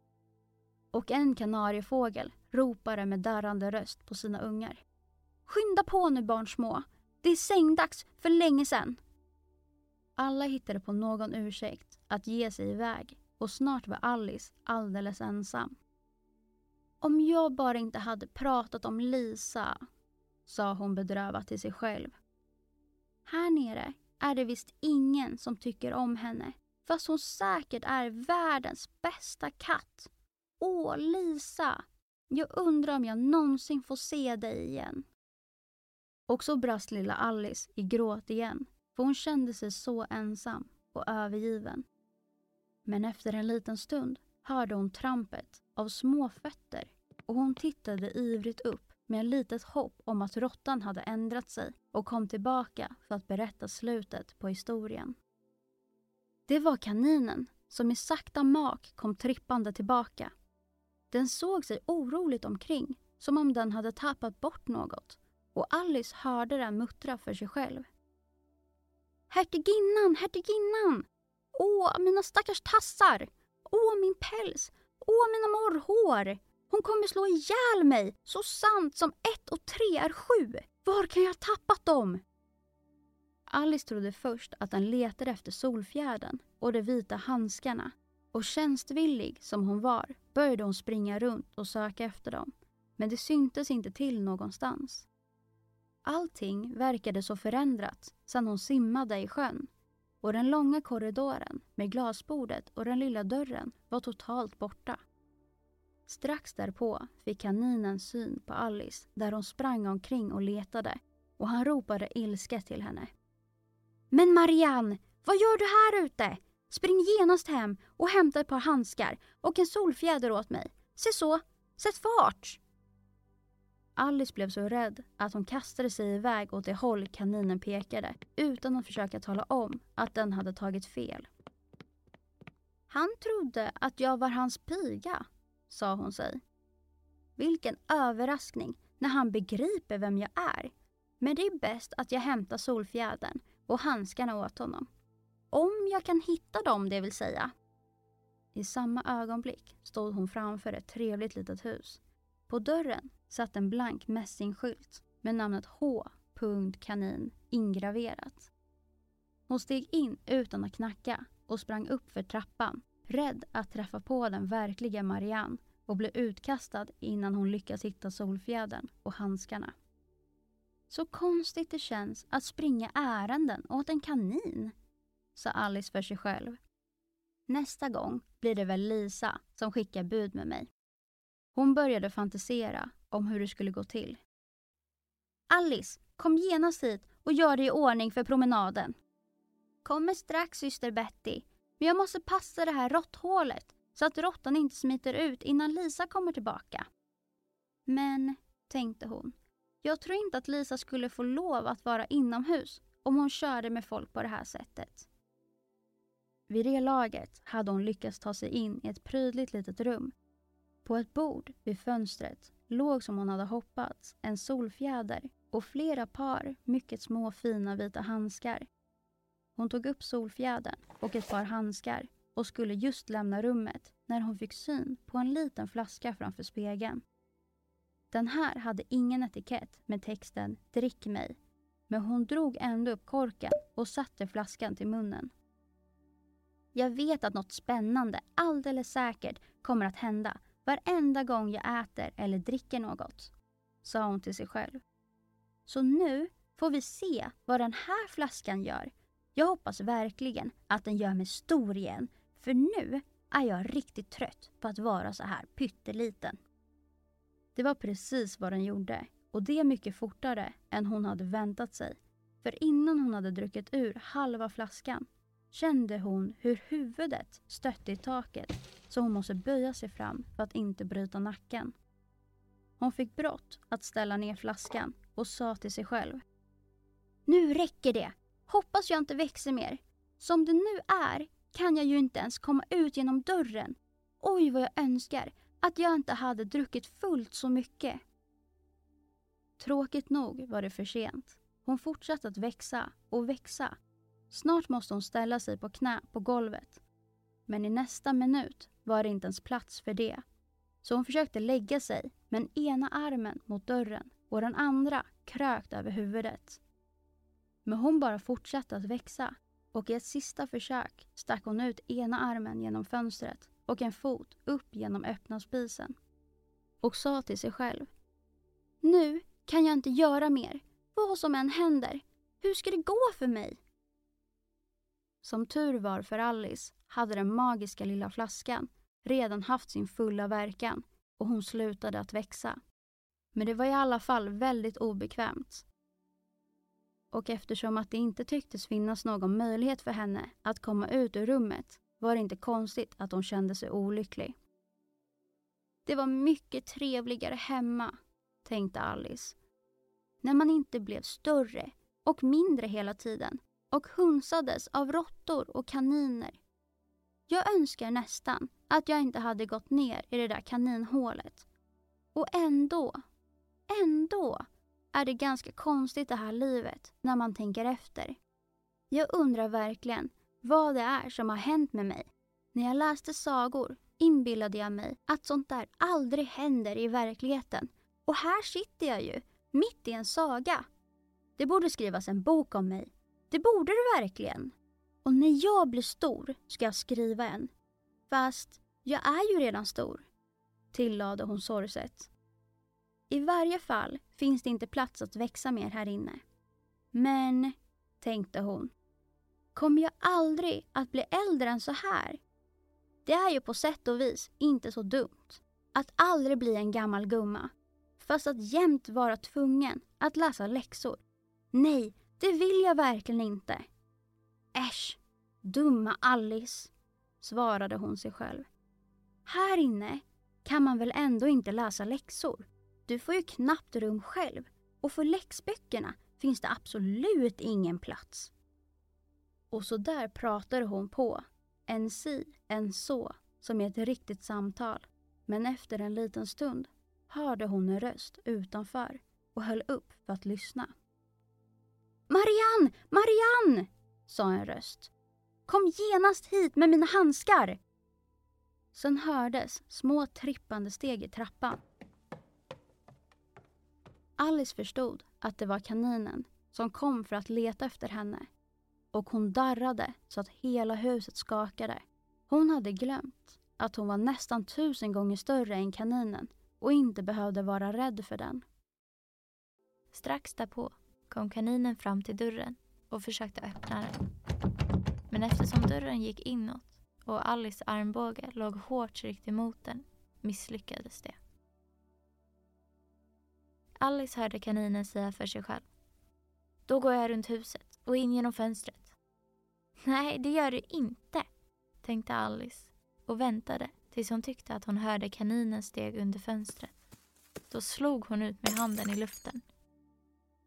Och en kanariefågel ropade med darrande röst på sina ungar. Skynda på nu barn små. Det är sängdags för länge sedan. Alla hittade på någon ursäkt att ge sig iväg och snart var Alice alldeles ensam. Om jag bara inte hade pratat om Lisa, sa hon bedrövat till sig själv. Här nere är det visst ingen som tycker om henne fast hon säkert är världens bästa katt. Åh, Lisa! Jag undrar om jag någonsin får se dig igen. Och så brast lilla Alice i gråt igen för hon kände sig så ensam och övergiven. Men efter en liten stund hörde hon trampet av små fötter och hon tittade ivrigt upp med ett litet hopp om att råttan hade ändrat sig och kom tillbaka för att berätta slutet på historien. Det var kaninen som i sakta mak kom trippande tillbaka. Den såg sig oroligt omkring som om den hade tappat bort något och Alice hörde den muttra för sig själv. Hertiginnan, hertiginnan! Åh, mina stackars tassar! Åh, min päls! Åh, mina morrhår! Hon kommer slå ihjäl mig, så sant som ett och tre är sju. Var kan jag ha tappat dem? Alice trodde först att han letade efter solfjädern och de vita handskarna och tjänstvillig som hon var började hon springa runt och söka efter dem. Men det syntes inte till någonstans. Allting verkade så förändrat sedan hon simmade i sjön och den långa korridoren med glasbordet och den lilla dörren var totalt borta. Strax därpå fick kaninen syn på Alice där hon sprang omkring och letade och han ropade ilsket till henne. Men Marianne, vad gör du här ute? Spring genast hem och hämta ett par handskar och en solfjäder åt mig. Se så, sätt fart! Alice blev så rädd att hon kastade sig iväg åt det håll kaninen pekade utan att försöka tala om att den hade tagit fel. Han trodde att jag var hans piga, sa hon sig. Vilken överraskning när han begriper vem jag är. Men det är bäst att jag hämtar solfjädern och handskarna åt honom. Om jag kan hitta dem, det vill säga. I samma ögonblick stod hon framför ett trevligt litet hus. På dörren satt en blank mässingskylt med namnet H. Kanin ingraverat. Hon steg in utan att knacka och sprang upp för trappan, rädd att träffa på den verkliga Marianne och bli utkastad innan hon lyckas hitta solfjädern och handskarna. Så konstigt det känns att springa ärenden åt en kanin, sa Alice för sig själv. Nästa gång blir det väl Lisa som skickar bud med mig. Hon började fantisera om hur det skulle gå till. Alice, kom genast hit och gör dig i ordning för promenaden. Kommer strax, syster Betty. Men jag måste passa det här råtthålet så att råttan inte smiter ut innan Lisa kommer tillbaka. Men, tänkte hon, jag tror inte att Lisa skulle få lov att vara inomhus om hon körde med folk på det här sättet. Vid det laget hade hon lyckats ta sig in i ett prydligt litet rum. På ett bord vid fönstret låg som hon hade hoppats en solfjäder och flera par mycket små fina vita handskar. Hon tog upp solfjädern och ett par handskar och skulle just lämna rummet när hon fick syn på en liten flaska framför spegeln. Den här hade ingen etikett med texten ”Drick mig” men hon drog ändå upp korken och satte flaskan till munnen. Jag vet att något spännande alldeles säkert kommer att hända varenda gång jag äter eller dricker något, sa hon till sig själv. Så nu får vi se vad den här flaskan gör. Jag hoppas verkligen att den gör mig stor igen, för nu är jag riktigt trött på att vara så här pytteliten. Det var precis vad den gjorde och det mycket fortare än hon hade väntat sig. För innan hon hade druckit ur halva flaskan kände hon hur huvudet stötte i taket så hon måste böja sig fram för att inte bryta nacken. Hon fick brått att ställa ner flaskan och sa till sig själv. Nu räcker det! Hoppas jag inte växer mer. Som det nu är kan jag ju inte ens komma ut genom dörren. Oj vad jag önskar att jag inte hade druckit fullt så mycket. Tråkigt nog var det för sent. Hon fortsatte att växa och växa. Snart måste hon ställa sig på knä på golvet. Men i nästa minut var det inte ens plats för det. Så hon försökte lägga sig med ena armen mot dörren och den andra krökt över huvudet. Men hon bara fortsatte att växa och i ett sista försök stack hon ut ena armen genom fönstret och en fot upp genom öppna spisen. Och sa till sig själv. Nu kan jag inte göra mer. Vad som än händer. Hur ska det gå för mig? Som tur var för Alice hade den magiska lilla flaskan redan haft sin fulla verkan och hon slutade att växa. Men det var i alla fall väldigt obekvämt. Och eftersom att det inte tycktes finnas någon möjlighet för henne att komma ut ur rummet var det inte konstigt att hon kände sig olycklig. Det var mycket trevligare hemma, tänkte Alice. När man inte blev större och mindre hela tiden och hunsades av råttor och kaniner. Jag önskar nästan att jag inte hade gått ner i det där kaninhålet. Och ändå, ändå är det ganska konstigt det här livet när man tänker efter. Jag undrar verkligen vad det är som har hänt med mig. När jag läste sagor inbillade jag mig att sånt där aldrig händer i verkligheten. Och här sitter jag ju, mitt i en saga. Det borde skrivas en bok om mig. Det borde det verkligen. Och när jag blir stor ska jag skriva en. Fast jag är ju redan stor, tillade hon sorgset. I varje fall finns det inte plats att växa mer här inne. Men, tänkte hon, kommer jag aldrig att bli äldre än så här? Det är ju på sätt och vis inte så dumt. Att aldrig bli en gammal gumma. Fast att jämt vara tvungen att läsa läxor. Nej, det vill jag verkligen inte. Äsch, dumma Alice, svarade hon sig själv. Här inne kan man väl ändå inte läsa läxor? Du får ju knappt rum själv och för läxböckerna finns det absolut ingen plats. Och så där pratade hon på, en si, en så, som i ett riktigt samtal. Men efter en liten stund hörde hon en röst utanför och höll upp för att lyssna. Marianne! Marianne! sa en röst. Kom genast hit med mina handskar! Sen hördes små trippande steg i trappan. Alice förstod att det var kaninen som kom för att leta efter henne och hon darrade så att hela huset skakade. Hon hade glömt att hon var nästan tusen gånger större än kaninen och inte behövde vara rädd för den. Strax därpå kom kaninen fram till dörren och försökte öppna den. Men eftersom dörren gick inåt och Alice armbåge låg hårt tryckt emot den misslyckades det. Alice hörde kaninen säga för sig själv. Då går jag runt huset och in genom fönstret. Nej, det gör du inte, tänkte Alice och väntade tills hon tyckte att hon hörde kaninens steg under fönstret. Då slog hon ut med handen i luften.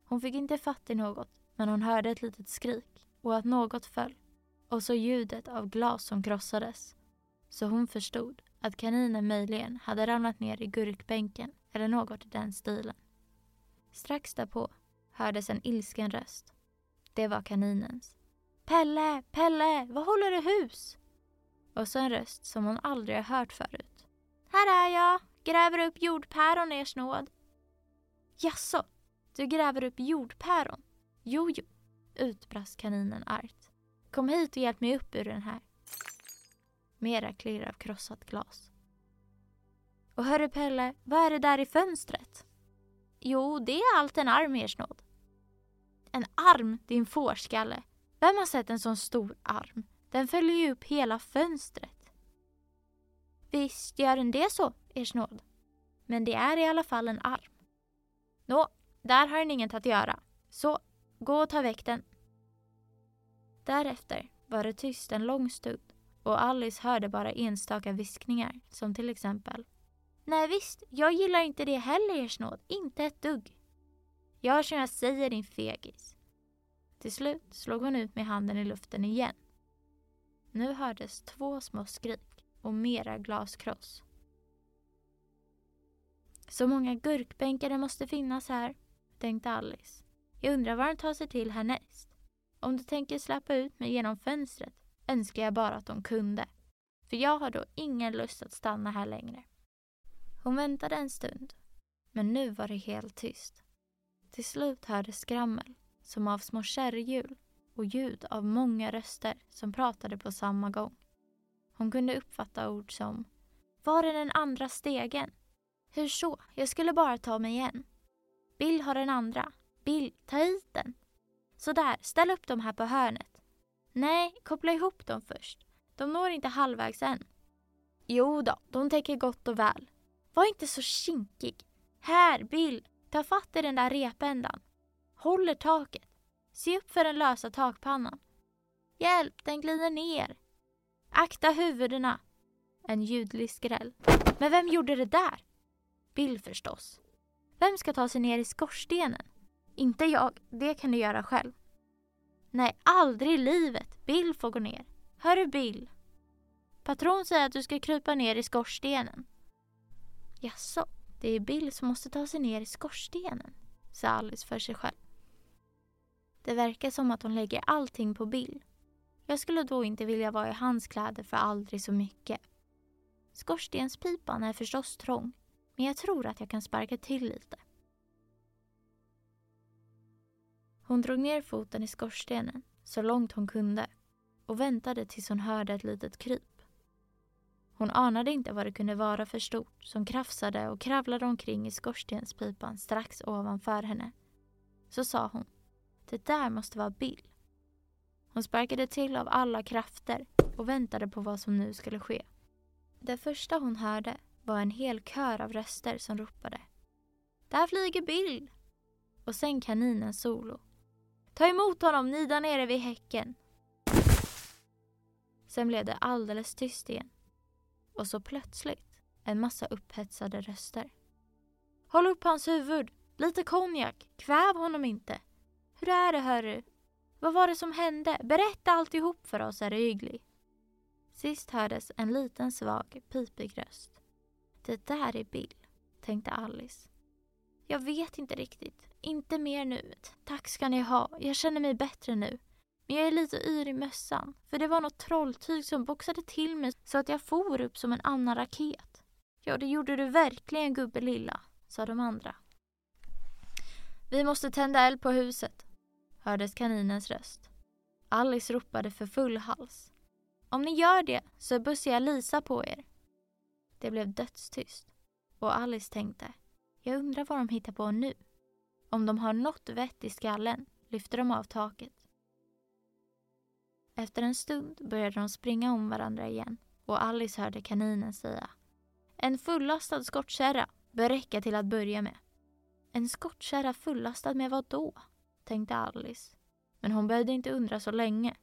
Hon fick inte fatt i något, men hon hörde ett litet skrik och att något föll och så ljudet av glas som krossades. Så hon förstod att kaninen möjligen hade ramlat ner i gurkbänken eller något i den stilen. Strax därpå hördes en ilsken röst. Det var kaninens. Pelle, Pelle, vad håller du hus? Och så en röst som hon aldrig har hört förut. Här är jag, gräver upp jordpäron ers nåd. Jaså, du gräver upp jordpäron? Jo, jo, utbrast kaninen argt. Kom hit och hjälp mig upp ur den här. Mera klirr av krossat glas. Och hörru Pelle, vad är det där i fönstret? Jo, det är allt en arm, ers nåd. En arm, din fårskalle. Vem har sett en sån stor arm? Den följer ju upp hela fönstret. Visst gör den det så, ers nåd. Men det är i alla fall en arm. Nå, där har den inget att göra. Så, gå och ta väck den. Därefter var det tyst en lång stund och Alice hörde bara enstaka viskningar som till exempel Nej visst, jag gillar inte det heller ers nåd, inte ett dugg. Gör som jag säger din fegis. Till slut slog hon ut med handen i luften igen. Nu hördes två små skrik och mera glaskross. Så många gurkbänkar det måste finnas här. tänkte Alice. Jag undrar vad de tar sig till härnäst. Om de tänker släppa ut mig genom fönstret önskar jag bara att de kunde. För jag har då ingen lust att stanna här längre. Hon väntade en stund. Men nu var det helt tyst. Till slut hördes skrammel, som av små kärrhjul och ljud av många röster som pratade på samma gång. Hon kunde uppfatta ord som Var är den andra stegen? Hur så? Jag skulle bara ta mig igen. Bill har den andra. Bill, ta hit den. Sådär, ställ upp dem här på hörnet. Nej, koppla ihop dem först. De når inte halvvägs än. Jo då, de täcker gott och väl. Var inte så kinkig. Här, Bill, ta fatt i den där repändan. Håller taket. Se upp för den lösa takpannan. Hjälp, den glider ner. Akta huvudena. En ljudlig skräll. Men vem gjorde det där? Bill förstås. Vem ska ta sig ner i skorstenen? Inte jag, det kan du göra själv. Nej, aldrig i livet. Bill får gå ner. Hörru Bill. Patron säger att du ska krypa ner i skorstenen. Jaså, det är Bill som måste ta sig ner i skorstenen, sa Alice för sig själv. Det verkar som att hon lägger allting på Bill. Jag skulle då inte vilja vara i hans kläder för aldrig så mycket. Skorstenspipan är förstås trång, men jag tror att jag kan sparka till lite. Hon drog ner foten i skorstenen så långt hon kunde och väntade tills hon hörde ett litet kryp. Hon anade inte vad det kunde vara för stort som krafsade och kravlade omkring i skorstenspipan strax ovanför henne. Så sa hon, det där måste vara Bill. Hon sparkade till av alla krafter och väntade på vad som nu skulle ske. Det första hon hörde var en hel kör av röster som ropade. Där flyger Bill! Och sen kaninen solo. Ta emot honom, ni där nere vid häcken. Sen blev det alldeles tyst igen. Och så plötsligt en massa upphetsade röster. Håll upp hans huvud! Lite konjak! Kväv honom inte! Hur är det hörru? Vad var det som hände? Berätta alltihop för oss, är du hygglig. Sist hördes en liten svag pipig röst. Det där är Bill, tänkte Alice. Jag vet inte riktigt. Inte mer nu. Tack ska ni ha. Jag känner mig bättre nu. Men jag är lite yr i mössan. För det var något trolltyg som boxade till mig så att jag for upp som en annan raket. Ja, det gjorde du verkligen gubbe lilla, sa de andra. Vi måste tända eld på huset, hördes kaninens röst. Alice ropade för full hals. Om ni gör det så bussar jag Lisa på er. Det blev dödstyst och Alice tänkte, jag undrar vad de hittar på nu. Om de har något vett i skallen lyfter de av taket. Efter en stund började de springa om varandra igen och Alice hörde kaninen säga En fullastad skottkärra bör räcka till att börja med. En skottkärra fullastad med vad då? tänkte Alice. Men hon behövde inte undra så länge.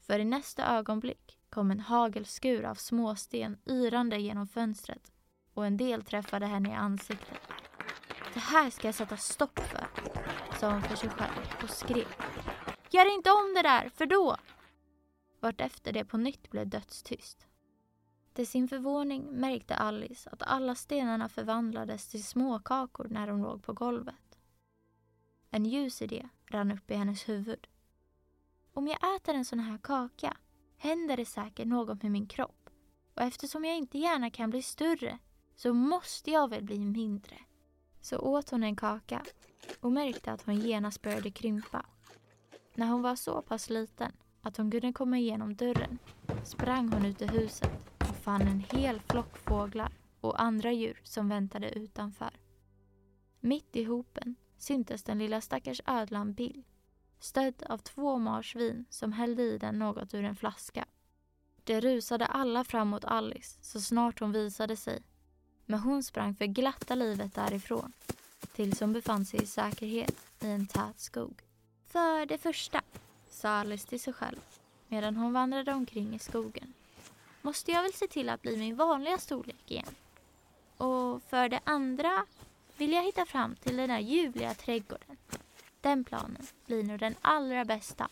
För i nästa ögonblick kom en hagelskur av småsten yrande genom fönstret och en del träffade henne i ansiktet. Det här ska jag sätta stopp för, sa hon för sig själv och skrek. Gör inte om det där, för då! Vartefter det på nytt blev dödstyst. Till sin förvåning märkte Alice att alla stenarna förvandlades till småkakor när de låg på golvet. En ljus idé rann upp i hennes huvud. Om jag äter en sån här kaka händer det säkert något med min kropp och eftersom jag inte gärna kan bli större så måste jag väl bli mindre. Så åt hon en kaka och märkte att hon genast började krympa. När hon var så pass liten att hon kunde komma igenom dörren sprang hon ut i huset och fann en hel flock fåglar och andra djur som väntade utanför. Mitt i hopen syntes den lilla stackars ödlan Bill stödd av två marsvin som hällde i den något ur en flaska. De rusade alla fram mot Alice så snart hon visade sig men hon sprang för glatta livet därifrån tills hon befann sig i säkerhet i en tät skog. För det första, sa Alice till sig själv medan hon vandrade omkring i skogen, måste jag väl se till att bli min vanliga storlek igen. Och för det andra vill jag hitta fram till den där ljuvliga trädgården. Den planen blir nog den allra bästa.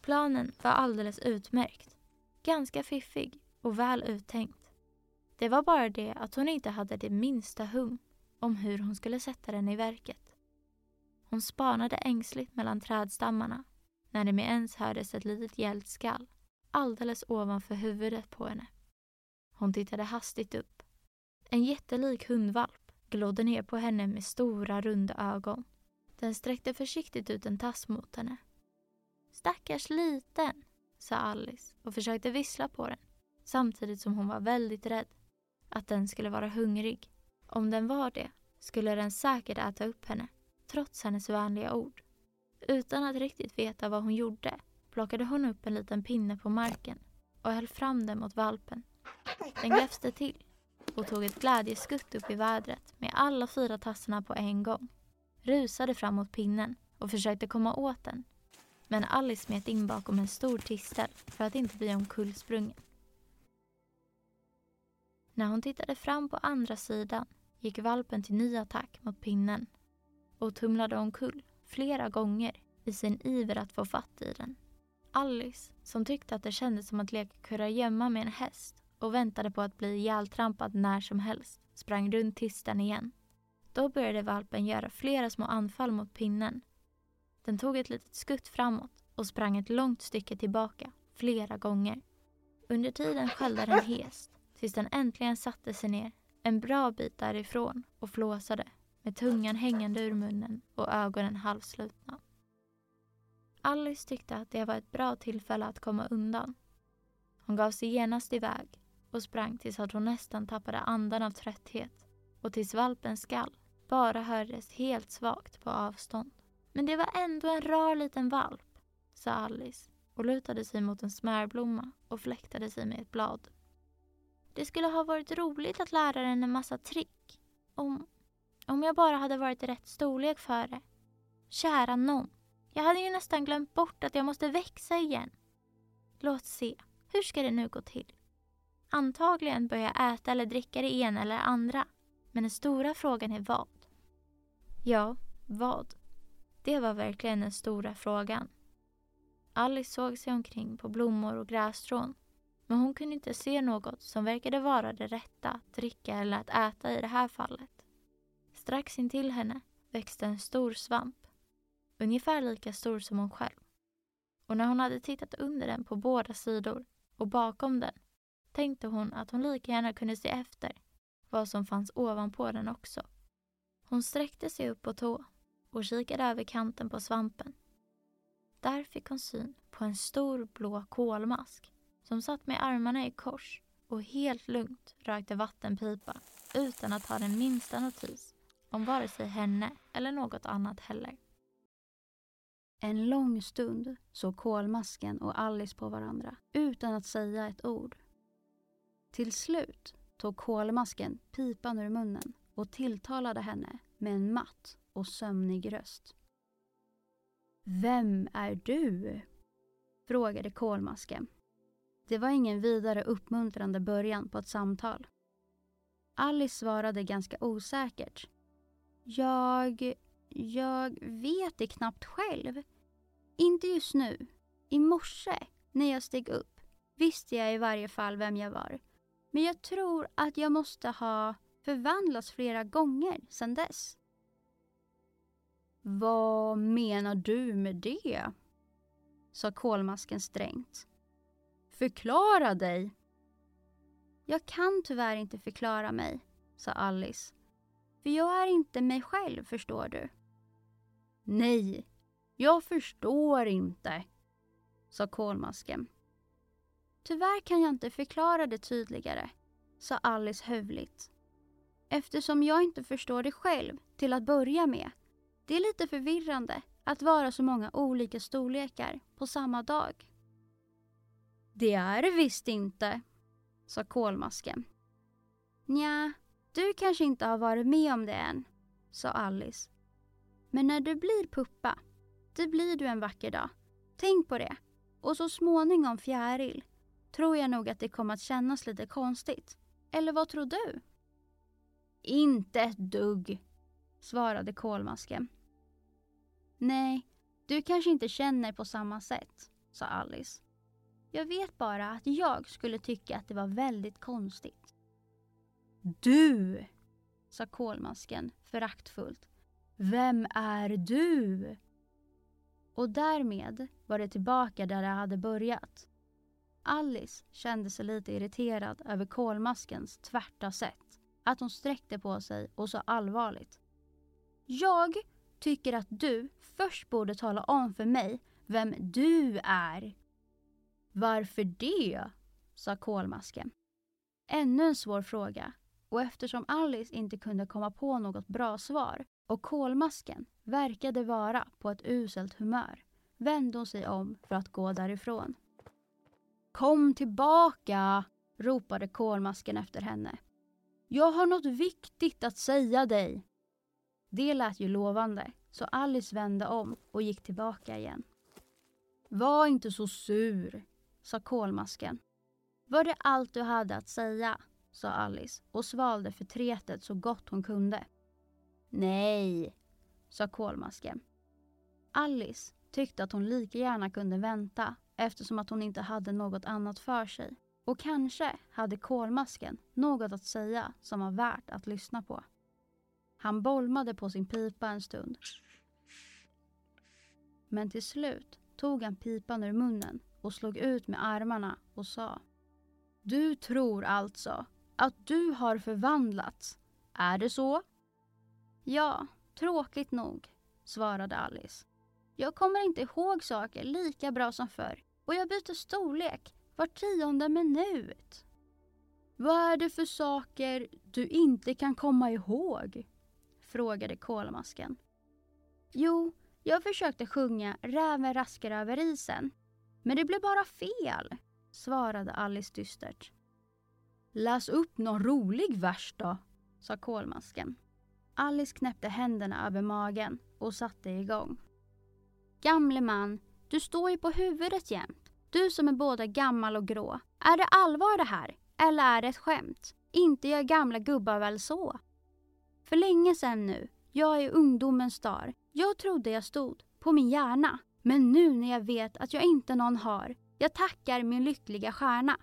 Planen var alldeles utmärkt. Ganska fiffig och väl uttänkt. Det var bara det att hon inte hade det minsta hum om hur hon skulle sätta den i verket. Hon spanade ängsligt mellan trädstammarna när det med ens hördes ett litet gällt skall alldeles ovanför huvudet på henne. Hon tittade hastigt upp. En jättelik hundvalp glodde ner på henne med stora runda ögon. Den sträckte försiktigt ut en tass mot henne. Stackars liten, sa Alice och försökte vissla på den samtidigt som hon var väldigt rädd att den skulle vara hungrig. Om den var det skulle den säkert äta upp henne trots hennes vänliga ord. Utan att riktigt veta vad hon gjorde plockade hon upp en liten pinne på marken och höll fram den mot valpen. Den gläfste till och tog ett glädjeskutt upp i vädret med alla fyra tassarna på en gång. Rusade fram mot pinnen och försökte komma åt den. Men Alice smet in bakom en stor tistel för att inte bli omkullsprungen. När hon tittade fram på andra sidan gick valpen till ny attack mot pinnen och tumlade omkull flera gånger i sin iver att få fatt i den. Alice, som tyckte att det kändes som att leka kurragömma med en häst och väntade på att bli ihjältrampad när som helst, sprang runt tisten igen. Då började valpen göra flera små anfall mot pinnen. Den tog ett litet skutt framåt och sprang ett långt stycke tillbaka, flera gånger. Under tiden skällde den hest tills den äntligen satte sig ner en bra bit därifrån och flåsade med tungan hängande ur munnen och ögonen halvslutna. Alice tyckte att det var ett bra tillfälle att komma undan. Hon gav sig genast iväg och sprang tills att hon nästan tappade andan av trötthet och tills valpens skall bara hördes helt svagt på avstånd. Men det var ändå en rar liten valp, sa Alice och lutade sig mot en smörblomma och fläktade sig med ett blad. Det skulle ha varit roligt att lära den en massa trick. Om, om jag bara hade varit rätt storlek för det. Kära någon. Jag hade ju nästan glömt bort att jag måste växa igen. Låt se, hur ska det nu gå till? Antagligen bör jag äta eller dricka det ena eller andra. Men den stora frågan är vad? Ja, vad? Det var verkligen den stora frågan. Alice såg sig omkring på blommor och grässtrån men hon kunde inte se något som verkade vara det rätta att dricka eller att äta i det här fallet. Strax intill henne växte en stor svamp, ungefär lika stor som hon själv. Och när hon hade tittat under den på båda sidor och bakom den tänkte hon att hon lika gärna kunde se efter vad som fanns ovanpå den också. Hon sträckte sig upp på tå och kikade över kanten på svampen. Där fick hon syn på en stor blå kolmask som satt med armarna i kors och helt lugnt rökte vattenpipa utan att ha den minsta notis om vare sig henne eller något annat heller. En lång stund såg kolmasken och Alice på varandra utan att säga ett ord. Till slut tog kolmasken pipan ur munnen och tilltalade henne med en matt och sömnig röst. Vem är du? frågade kolmasken det var ingen vidare uppmuntrande början på ett samtal. Alice svarade ganska osäkert. Jag... jag vet det knappt själv. Inte just nu. I morse, när jag steg upp, visste jag i varje fall vem jag var. Men jag tror att jag måste ha förvandlats flera gånger sedan dess. Vad menar du med det? sa kolmasken strängt. Förklara dig! Jag kan tyvärr inte förklara mig, sa Alice. För jag är inte mig själv, förstår du. Nej, jag förstår inte, sa kolmasken. Tyvärr kan jag inte förklara det tydligare, sa Alice hövligt. Eftersom jag inte förstår det själv till att börja med. Det är lite förvirrande att vara så många olika storlekar på samma dag. Det är det visst inte, sa kolmasken. Nja, du kanske inte har varit med om det än, sa Alice. Men när du blir puppa, det blir du en vacker dag. Tänk på det. Och så småningom fjäril tror jag nog att det kommer att kännas lite konstigt. Eller vad tror du? Inte ett dugg, svarade kolmasken. Nej, du kanske inte känner på samma sätt, sa Alice. Jag vet bara att jag skulle tycka att det var väldigt konstigt. Du, sa kolmasken föraktfullt. Vem är du? Och därmed var det tillbaka där det hade börjat. Alice kände sig lite irriterad över kolmaskens tvärta sätt. Att hon sträckte på sig och sa allvarligt. Jag tycker att du först borde tala om för mig vem du är. Varför det? sa kolmasken. Ännu en svår fråga och eftersom Alice inte kunde komma på något bra svar och kolmasken verkade vara på ett uselt humör vände hon sig om för att gå därifrån. Kom tillbaka! ropade kolmasken efter henne. Jag har något viktigt att säga dig. Det lät ju lovande, så Alice vände om och gick tillbaka igen. Var inte så sur, sa kolmasken. Var det allt du hade att säga? Sa Alice och svalde förtretet så gott hon kunde. Nej, sa kolmasken. Alice tyckte att hon lika gärna kunde vänta eftersom att hon inte hade något annat för sig. Och kanske hade kolmasken något att säga som var värt att lyssna på. Han bolmade på sin pipa en stund. Men till slut tog han pipan ur munnen och slog ut med armarna och sa Du tror alltså att du har förvandlats. Är det så? Ja, tråkigt nog, svarade Alice. Jag kommer inte ihåg saker lika bra som förr och jag byter storlek var tionde minut. Vad är det för saker du inte kan komma ihåg? frågade kolmasken. Jo, jag försökte sjunga Räven raskar över isen. Men det blev bara fel, svarade Alice dystert. Läs upp någon rolig vers då, sa kolmasken. Alice knäppte händerna över magen och satte igång. Gamle man, du står ju på huvudet jämt. Du som är både gammal och grå. Är det allvar det här? Eller är det ett skämt? Inte gör gamla gubbar väl så? För länge sedan nu. Jag är ungdomens star. Jag trodde jag stod på min hjärna. Men nu när jag vet att jag inte någon har. Jag tackar min lyckliga stjärna.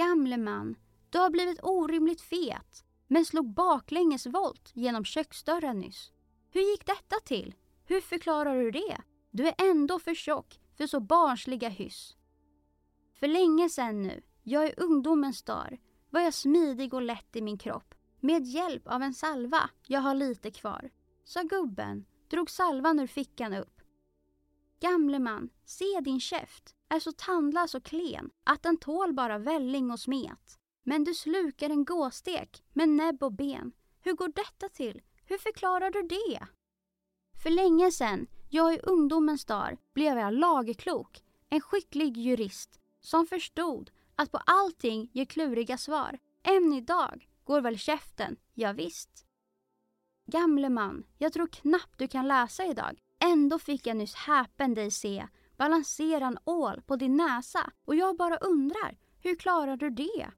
Gamle man, du har blivit orimligt fet. Men slog baklängesvolt genom köksdörren nyss. Hur gick detta till? Hur förklarar du det? Du är ändå för tjock för så barnsliga hyss. För länge sen nu, jag är ungdomens dag, var jag smidig och lätt i min kropp. Med hjälp av en salva, jag har lite kvar. Sa gubben, drog salvan ur fickan upp. Gamle man, se din käft, är så tandlös och klen att den tål bara välling och smet. Men du slukar en gåstek med näbb och ben. Hur går detta till? Hur förklarar du det? För länge sen, jag i ungdomens dagar, blev jag lagklok, en skicklig jurist som förstod att på allting ger kluriga svar. Än idag går väl käften, ja, visst. Gamle man, jag tror knappt du kan läsa idag. Ändå fick jag nyss häpen dig se balansera en ål på din näsa och jag bara undrar, hur klarar du det?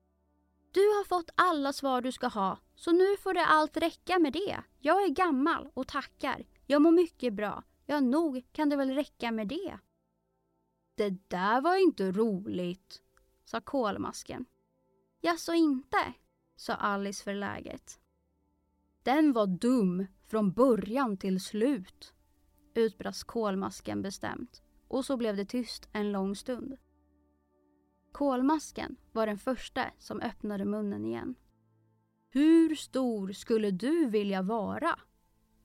Du har fått alla svar du ska ha, så nu får det allt räcka med det. Jag är gammal och tackar. Jag mår mycket bra. Ja, nog kan det väl räcka med det. Det där var inte roligt, sa kolmasken. Jaså inte, sa Alice förläget. Den var dum från början till slut, utbrast kolmasken bestämt. Och så blev det tyst en lång stund. Kolmasken var den första som öppnade munnen igen. Hur stor skulle du vilja vara?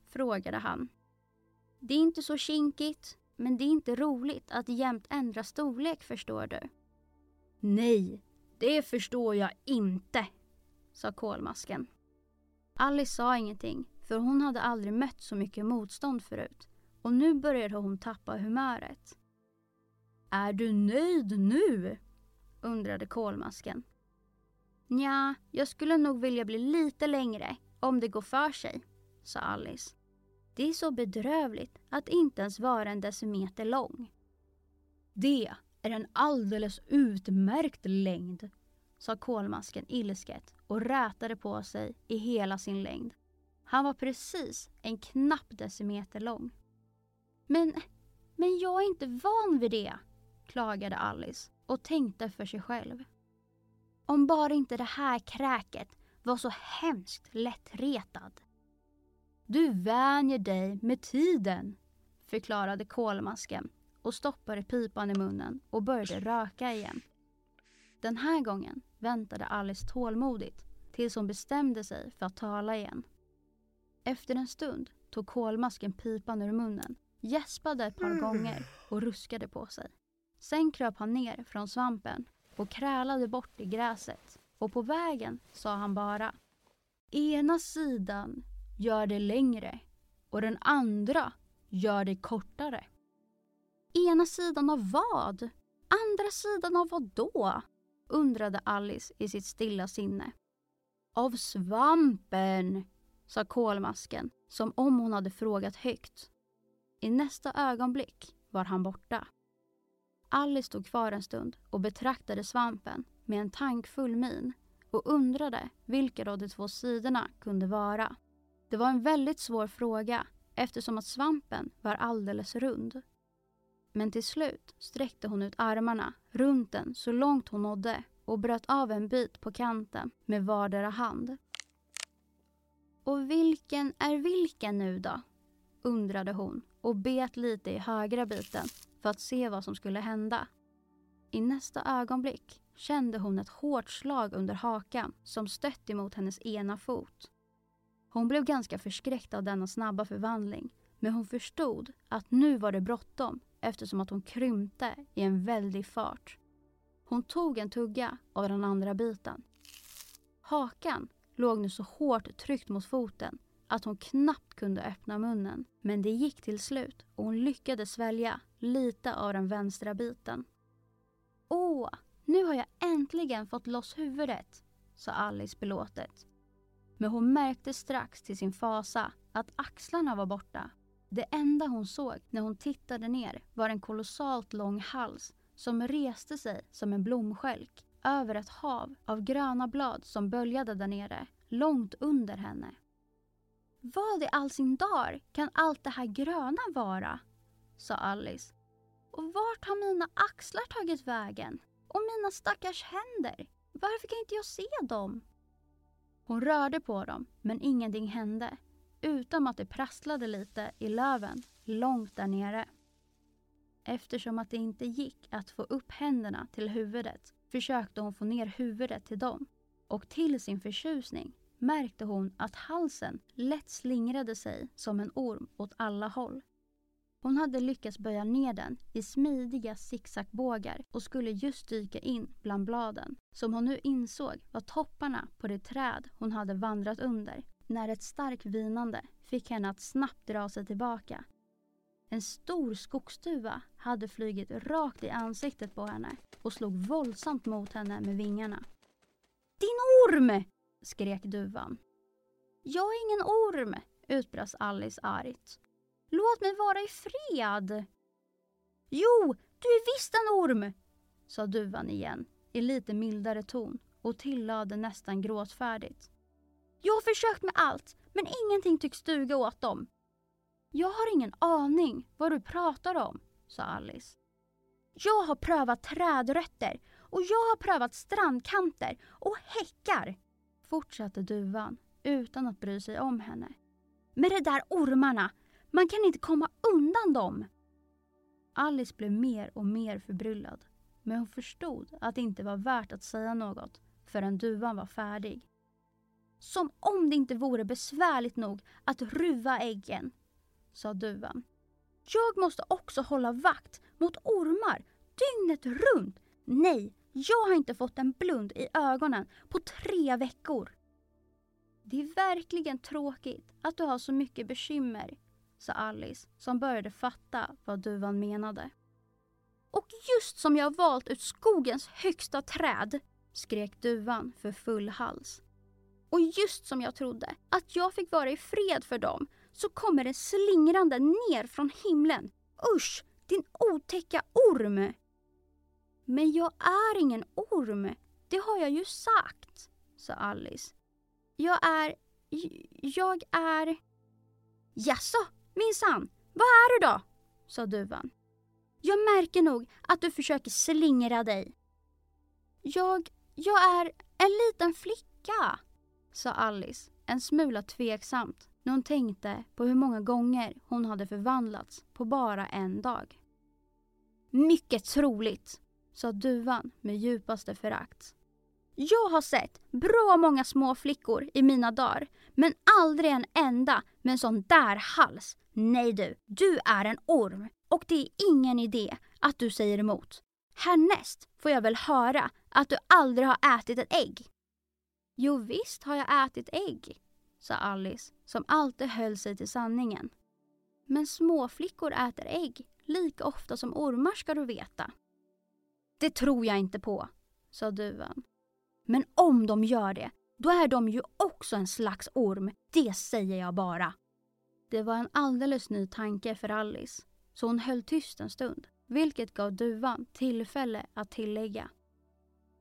frågade han. Det är inte så kinkigt, men det är inte roligt att jämt ändra storlek förstår du. Nej, det förstår jag inte, sa kolmasken. Alice sa ingenting, för hon hade aldrig mött så mycket motstånd förut och nu började hon tappa humöret. Är du nöjd nu? undrade kolmasken. Nja, jag skulle nog vilja bli lite längre om det går för sig, sa Alice. Det är så bedrövligt att inte ens vara en decimeter lång. Det är en alldeles utmärkt längd, sa kolmasken ilsket och rätade på sig i hela sin längd. Han var precis en knapp decimeter lång. Men, men jag är inte van vid det, klagade Alice och tänkte för sig själv. Om bara inte det här kräket var så hemskt lättretad. Du vänjer dig med tiden, förklarade kolmasken och stoppade pipan i munnen och började röka igen. Den här gången väntade Alice tålmodigt tills hon bestämde sig för att tala igen. Efter en stund tog kolmasken pipan ur munnen, gäspade ett par gånger och ruskade på sig. Sen kröp han ner från svampen och krälade bort i gräset och på vägen sa han bara Ena sidan gör det längre och den andra gör det kortare. Ena sidan av vad? Andra sidan av vad då? undrade Alice i sitt stilla sinne. Av svampen, sa kolmasken som om hon hade frågat högt. I nästa ögonblick var han borta. Alice stod kvar en stund och betraktade svampen med en tankfull min och undrade vilka av de två sidorna kunde vara. Det var en väldigt svår fråga eftersom att svampen var alldeles rund. Men till slut sträckte hon ut armarna runt den så långt hon nådde och bröt av en bit på kanten med vardera hand. Och vilken är vilken nu då? undrade hon och bet lite i högra biten för att se vad som skulle hända. I nästa ögonblick kände hon ett hårt slag under hakan som stött emot hennes ena fot. Hon blev ganska förskräckt av denna snabba förvandling men hon förstod att nu var det bråttom eftersom att hon krympte i en väldig fart. Hon tog en tugga av den andra biten. Hakan låg nu så hårt tryckt mot foten att hon knappt kunde öppna munnen. Men det gick till slut och hon lyckades svälja lite av den vänstra biten. Åh, nu har jag äntligen fått loss huvudet, sa Alice belåtet. Men hon märkte strax till sin fasa att axlarna var borta. Det enda hon såg när hon tittade ner var en kolossalt lång hals som reste sig som en blomskälk över ett hav av gröna blad som böljade där nere, långt under henne. Vad i all sin dar kan allt det här gröna vara? Sa Alice. Och vart har mina axlar tagit vägen? Och mina stackars händer? Varför kan inte jag se dem? Hon rörde på dem, men ingenting hände. Utom att det prasslade lite i löven, långt där nere. Eftersom att det inte gick att få upp händerna till huvudet försökte hon få ner huvudet till dem. Och till sin förtjusning märkte hon att halsen lätt slingrade sig som en orm åt alla håll. Hon hade lyckats böja ner den i smidiga zigzagbågar och skulle just dyka in bland bladen som hon nu insåg var topparna på det träd hon hade vandrat under när ett starkt vinande fick henne att snabbt dra sig tillbaka. En stor skogsduva hade flugit rakt i ansiktet på henne och slog våldsamt mot henne med vingarna. Din orm! skrek duvan. Jag är ingen orm, utbrast Alice argt. Låt mig vara i fred. Jo, du är visst en orm, sa duvan igen i lite mildare ton och tillade nästan gråtfärdigt. Jag har försökt med allt, men ingenting tycks duga åt dem. Jag har ingen aning vad du pratar om, sa Alice. Jag har prövat trädrötter och jag har prövat strandkanter och häckar fortsatte duvan utan att bry sig om henne. Med de där ormarna, man kan inte komma undan dem! Alice blev mer och mer förbryllad. Men hon förstod att det inte var värt att säga något förrän duvan var färdig. Som om det inte vore besvärligt nog att ruva äggen, sa duvan. Jag måste också hålla vakt mot ormar dygnet runt. Nej, jag har inte fått en blund i ögonen på tre veckor. Det är verkligen tråkigt att du har så mycket bekymmer, sa Alice som började fatta vad duvan menade. Och just som jag valt ut skogens högsta träd, skrek duvan för full hals. Och just som jag trodde att jag fick vara i fred för dem så kommer det slingrande ner från himlen. Usch, din otäcka orm! Men jag är ingen orm, det har jag ju sagt, sa Alice. Jag är... Jag är... Jaså, minsann, vad är du då? sa duvan. Jag märker nog att du försöker slingra dig. Jag... Jag är en liten flicka, sa Alice en smula tveksamt när hon tänkte på hur många gånger hon hade förvandlats på bara en dag. Mycket troligt, sa duvan med djupaste förakt. Jag har sett bra många små flickor i mina dagar, men aldrig en enda med en sån där hals. Nej du, du är en orm och det är ingen idé att du säger emot. Härnäst får jag väl höra att du aldrig har ätit ett ägg. Jo visst har jag ätit ägg, sa Alice som alltid höll sig till sanningen. Men småflickor äter ägg lika ofta som ormar ska du veta. Det tror jag inte på, sa duvan. Men om de gör det, då är de ju också en slags orm, det säger jag bara. Det var en alldeles ny tanke för Alice, så hon höll tyst en stund, vilket gav duvan tillfälle att tillägga.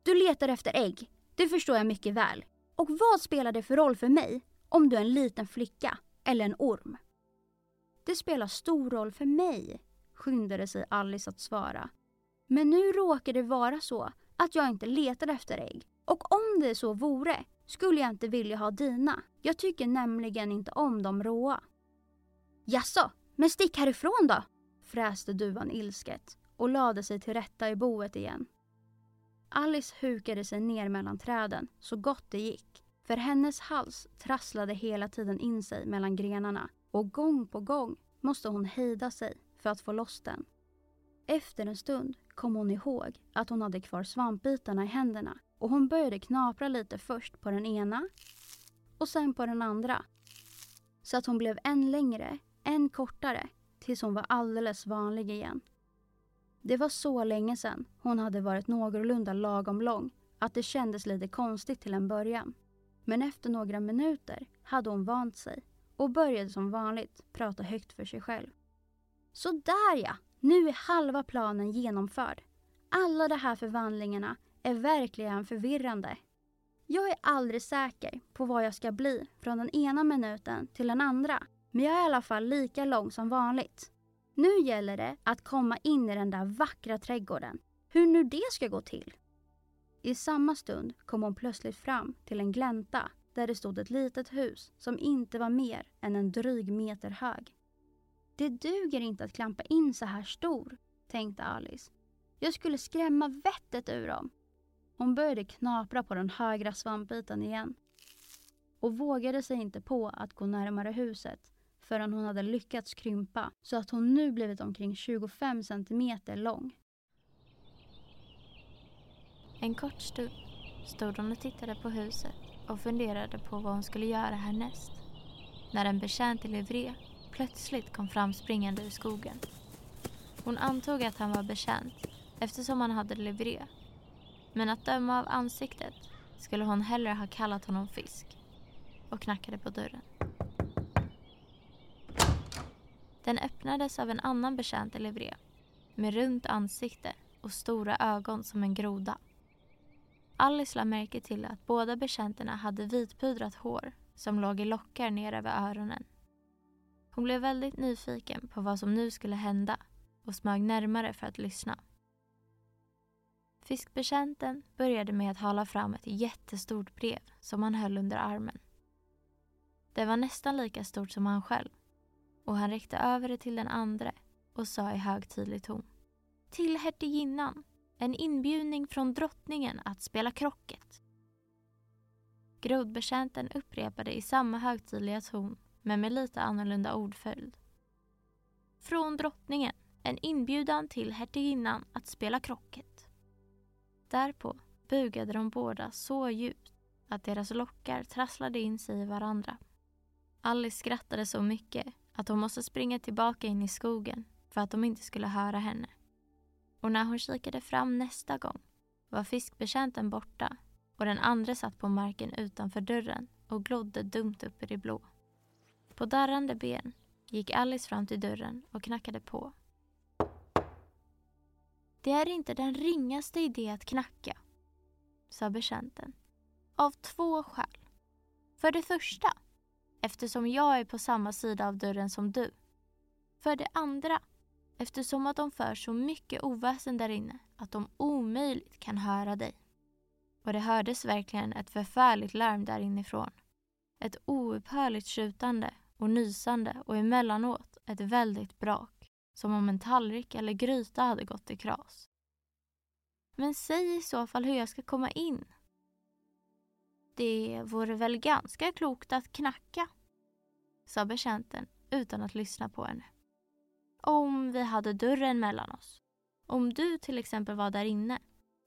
Du letar efter ägg, det förstår jag mycket väl. Och vad spelar det för roll för mig om du är en liten flicka eller en orm? Det spelar stor roll för mig, skyndade sig Alice att svara. Men nu råkar det vara så att jag inte letar efter ägg. Och om det så vore skulle jag inte vilja ha dina. Jag tycker nämligen inte om de råa. Jaså, men stick härifrån då? fräste duvan ilsket och lade sig till rätta i boet igen. Alice hukade sig ner mellan träden så gott det gick. För hennes hals trasslade hela tiden in sig mellan grenarna och gång på gång måste hon hejda sig för att få loss den. Efter en stund kom hon ihåg att hon hade kvar svampbitarna i händerna och hon började knapra lite först på den ena och sen på den andra. Så att hon blev än längre, en kortare tills hon var alldeles vanlig igen. Det var så länge sedan hon hade varit någorlunda lagom lång att det kändes lite konstigt till en början. Men efter några minuter hade hon vant sig och började som vanligt prata högt för sig själv. Så där ja, nu är halva planen genomförd. Alla de här förvandlingarna är verkligen förvirrande. Jag är aldrig säker på vad jag ska bli från den ena minuten till den andra. Men jag är i alla fall lika lång som vanligt. Nu gäller det att komma in i den där vackra trädgården. Hur nu det ska gå till. I samma stund kom hon plötsligt fram till en glänta där det stod ett litet hus som inte var mer än en dryg meter hög. Det duger inte att klampa in så här stor, tänkte Alice. Jag skulle skrämma vettet ur dem. Hon började knapra på den högra svampbiten igen och vågade sig inte på att gå närmare huset förrän hon hade lyckats krympa så att hon nu blivit omkring 25 centimeter lång. En kort stund stod hon och tittade på huset och funderade på vad hon skulle göra härnäst. När en betjänt i livré plötsligt kom fram springande ur skogen. Hon antog att han var betjänt eftersom han hade livré. Men att döma av ansiktet skulle hon hellre ha kallat honom fisk och knackade på dörren. Den öppnades av en annan betjänt i livré med runt ansikte och stora ögon som en groda. Alice lade märke till att båda betjänterna hade vitpudrat hår som låg i lockar ner över öronen. Hon blev väldigt nyfiken på vad som nu skulle hända och smög närmare för att lyssna. Fiskbetjänten började med att hala fram ett jättestort brev som han höll under armen. Det var nästan lika stort som han själv och han räckte över det till den andre och sa i högtidlig ton. Till hertiginnan, en inbjudning från drottningen att spela krocket. Grodbetjänten upprepade i samma högtidliga ton men med lite annorlunda ordföljd. Från drottningen, en inbjudan till hertiginnan att spela krocket. Därpå bugade de båda så djupt att deras lockar trasslade in sig i varandra. Alice skrattade så mycket att hon måste springa tillbaka in i skogen för att de inte skulle höra henne. Och när hon kikade fram nästa gång var fiskbetjänten borta och den andra satt på marken utanför dörren och glodde dumt upp i det blå. På darrande ben gick Alice fram till dörren och knackade på. Det är inte den ringaste idé att knacka, sa betjänten. Av två skäl. För det första eftersom jag är på samma sida av dörren som du. För det andra, eftersom att de för så mycket oväsen där inne att de omöjligt kan höra dig. Och det hördes verkligen ett förfärligt larm där inifrån. Ett oupphörligt tjutande och nysande och emellanåt ett väldigt brak, som om en tallrik eller gryta hade gått i kras. Men säg i så fall hur jag ska komma in. Det vore väl ganska klokt att knacka, sa betjänten utan att lyssna på henne. Om vi hade dörren mellan oss. Om du till exempel var där inne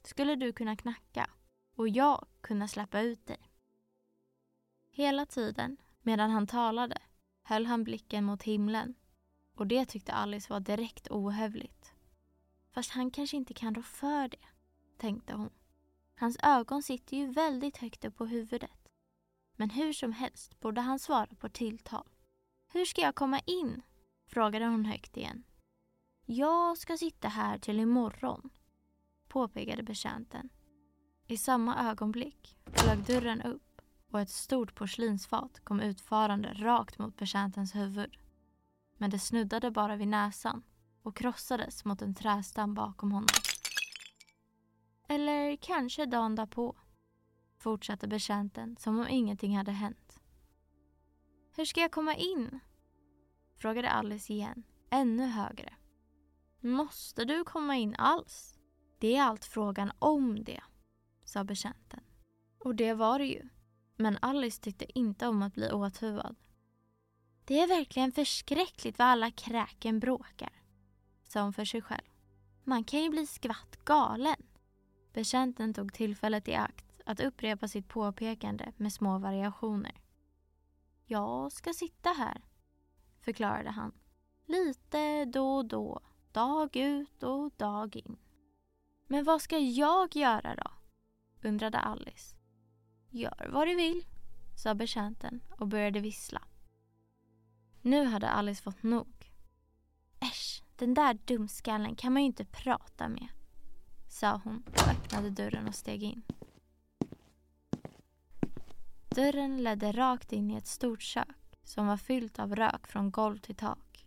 skulle du kunna knacka och jag kunna släppa ut dig. Hela tiden medan han talade höll han blicken mot himlen och det tyckte Alice var direkt ohövligt. Fast han kanske inte kan rå för det, tänkte hon. Hans ögon sitter ju väldigt högt upp på huvudet. Men hur som helst borde han svara på tilltal. Hur ska jag komma in? frågade hon högt igen. Jag ska sitta här till imorgon, påpekade betjänten. I samma ögonblick flög dörren upp och ett stort porslinsfat kom utfarande rakt mot betjäntens huvud. Men det snuddade bara vid näsan och krossades mot en trästam bakom honom. Eller kanske dagen därpå, fortsatte betjänten som om ingenting hade hänt. Hur ska jag komma in? frågade Alice igen, ännu högre. Måste du komma in alls? Det är allt frågan om det, sa betjänten. Och det var det ju. Men Alice tyckte inte om att bli åthuvad. Det är verkligen förskräckligt vad alla kräken bråkar, sa hon för sig själv. Man kan ju bli skvatt galen. Betjänten tog tillfället i akt att upprepa sitt påpekande med små variationer. Jag ska sitta här, förklarade han. Lite då och då, dag ut och dag in. Men vad ska jag göra då? undrade Alice. Gör vad du vill, sa betjänten och började vissla. Nu hade Alice fått nog. Äsch, den där dumskallen kan man ju inte prata med, sa hon och öppnade dörren och steg in. Dörren ledde rakt in i ett stort kök som var fyllt av rök från golv till tak.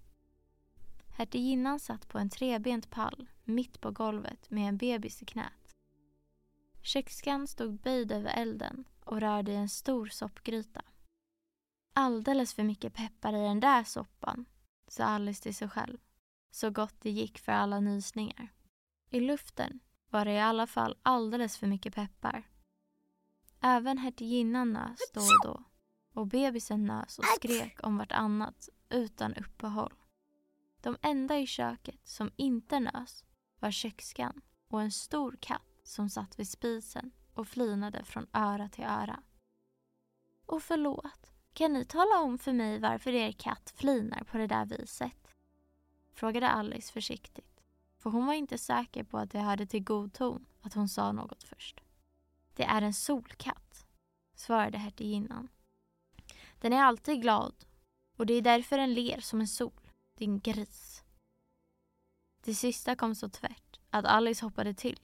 Hertiginnan satt på en trebent pall mitt på golvet med en bebis i knät. Kökskan stod böjd över elden och rörde i en stor soppgryta. Alldeles för mycket peppar i den där soppan, sa Alice till sig själv, så gott det gick för alla nysningar. I luften var det i alla fall alldeles för mycket peppar. Även hertiginnan nös då och då och bebisen nös och skrek om vartannat utan uppehåll. De enda i köket som inte nös var kökskan och en stor katt som satt vid spisen och flinade från öra till öra. Och förlåt, kan ni tala om för mig varför er katt flinar på det där viset? Frågade Alice försiktigt, för hon var inte säker på att det hörde till god ton att hon sa något först. Det är en solkatt, svarade hertiginnan den är alltid glad och det är därför den ler som en sol, din gris. Det sista kom så tvärt att Alice hoppade till.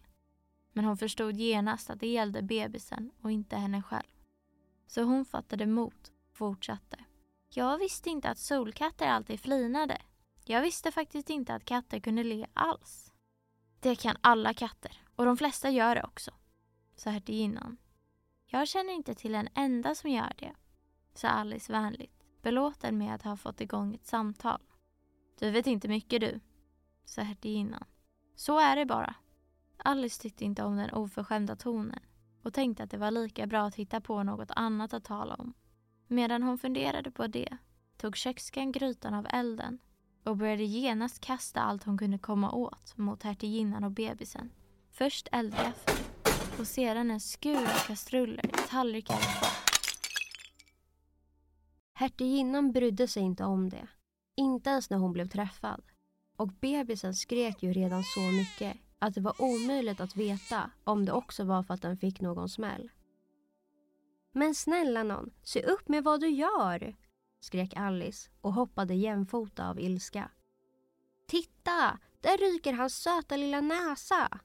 Men hon förstod genast att det gällde bebisen och inte henne själv. Så hon fattade mod och fortsatte. Jag visste inte att solkatter alltid flinade. Jag visste faktiskt inte att katter kunde le alls. Det kan alla katter och de flesta gör det också, sa hertiginnan. Jag känner inte till en enda som gör det sa Alice vänligt, belåten med att ha fått igång ett samtal. Du vet inte mycket du, sa hertiginnan. Så är det bara. Alice tyckte inte om den oförskämda tonen och tänkte att det var lika bra att hitta på något annat att tala om. Medan hon funderade på det tog kökskan grytan av elden och började genast kasta allt hon kunde komma åt mot hertiginnan och bebisen. Först eldgaffel och sedan en skur av kastruller, tallrikar och fat. Hertiginnan brydde sig inte om det. Inte ens när hon blev träffad. Och bebisen skrek ju redan så mycket att det var omöjligt att veta om det också var för att den fick någon smäll. Men snälla någon, se upp med vad du gör! Skrek Alice och hoppade jämfota av ilska. Titta! Där ryker hans söta lilla näsa!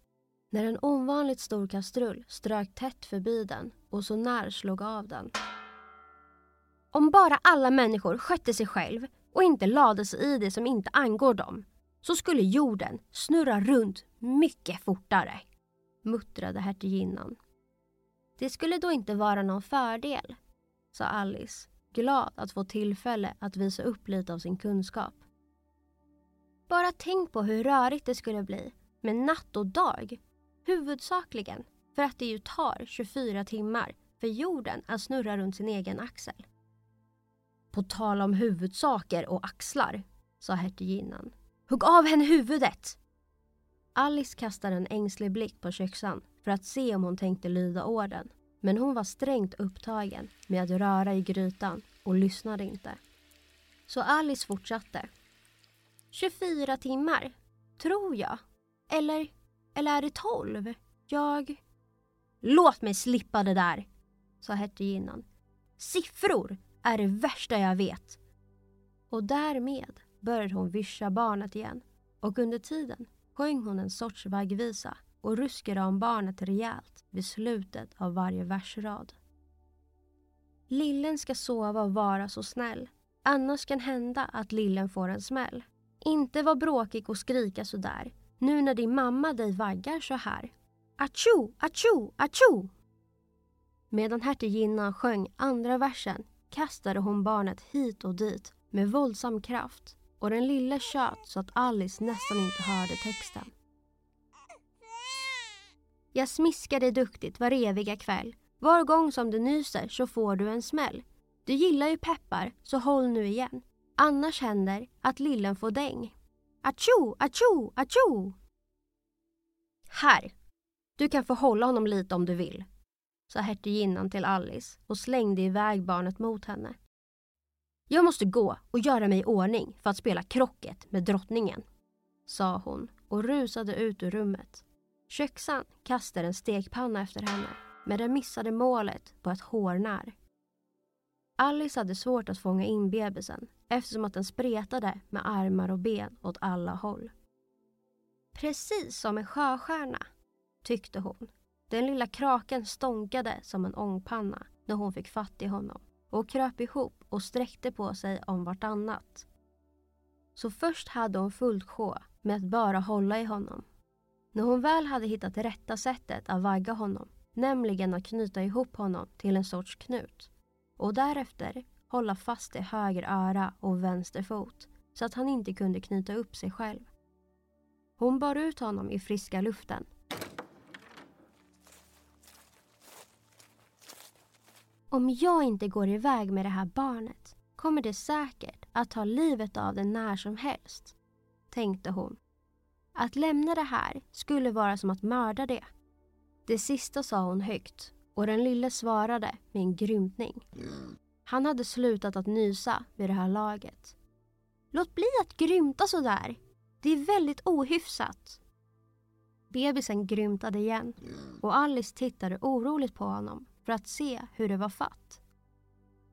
När en ovanligt stor kastrull strök tätt förbi den och så när slog av den. Om bara alla människor skötte sig själv och inte lade sig i det som inte angår dem så skulle jorden snurra runt mycket fortare, muttrade hertiginnan. Det skulle då inte vara någon fördel, sa Alice glad att få tillfälle att visa upp lite av sin kunskap. Bara tänk på hur rörigt det skulle bli med natt och dag. Huvudsakligen för att det ju tar 24 timmar för jorden att snurra runt sin egen axel. På tal om huvudsaker och axlar, sa hertiginnan. Hugg av henne huvudet! Alice kastade en ängslig blick på köksan för att se om hon tänkte lyda orden. Men hon var strängt upptagen med att röra i grytan och lyssnade inte. Så Alice fortsatte. 24 timmar, tror jag. Eller, eller är det 12? Jag... Låt mig slippa det där, sa hertiginnan. Siffror är det värsta jag vet. Och därmed började hon vyscha barnet igen och under tiden sjöng hon en sorts vaggvisa och ruskade om barnet rejält vid slutet av varje versrad. Lillen ska sova och vara så snäll. Annars kan hända att lillen får en smäll. Inte vara bråkig och skrika så där. Nu när din mamma dig vaggar så här. Atjo, atjo, atjo! Medan hertiginnan sjöng andra versen kastade hon barnet hit och dit med våldsam kraft och den lille tjöt så att Alice nästan inte hörde texten. Jag smiskar dig duktigt var eviga kväll. Var gång som du nyser så får du en smäll. Du gillar ju peppar, så håll nu igen. Annars händer att lillen får däng. Atjo, atjo, atjo! Här! Du kan få hålla honom lite om du vill, sa hertiginnan till Alice och slängde iväg barnet mot henne. Jag måste gå och göra mig i ordning för att spela krocket med drottningen, sa hon och rusade ut ur rummet. Köksan kastade en stekpanna efter henne men den missade målet på ett hårnär. Alice hade svårt att fånga in bebisen eftersom att den spretade med armar och ben åt alla håll. Precis som en sjöstjärna, tyckte hon. Den lilla kraken stånkade som en ångpanna när hon fick fatt i honom och kröp ihop och sträckte på sig om vartannat. Så först hade hon fullt sjå med att bara hålla i honom. När hon väl hade hittat rätta sättet att vagga honom, nämligen att knyta ihop honom till en sorts knut och därefter hålla fast i höger öra och vänster fot så att han inte kunde knyta upp sig själv. Hon bar ut honom i friska luften Om jag inte går iväg med det här barnet kommer det säkert att ta livet av den när som helst, tänkte hon. Att lämna det här skulle vara som att mörda det. Det sista sa hon högt och den lille svarade med en grymtning. Han hade slutat att nysa vid det här laget. Låt bli att grymta så där. Det är väldigt ohyfsat. Bebisen grymtade igen och Alice tittade oroligt på honom för att se hur det var fatt.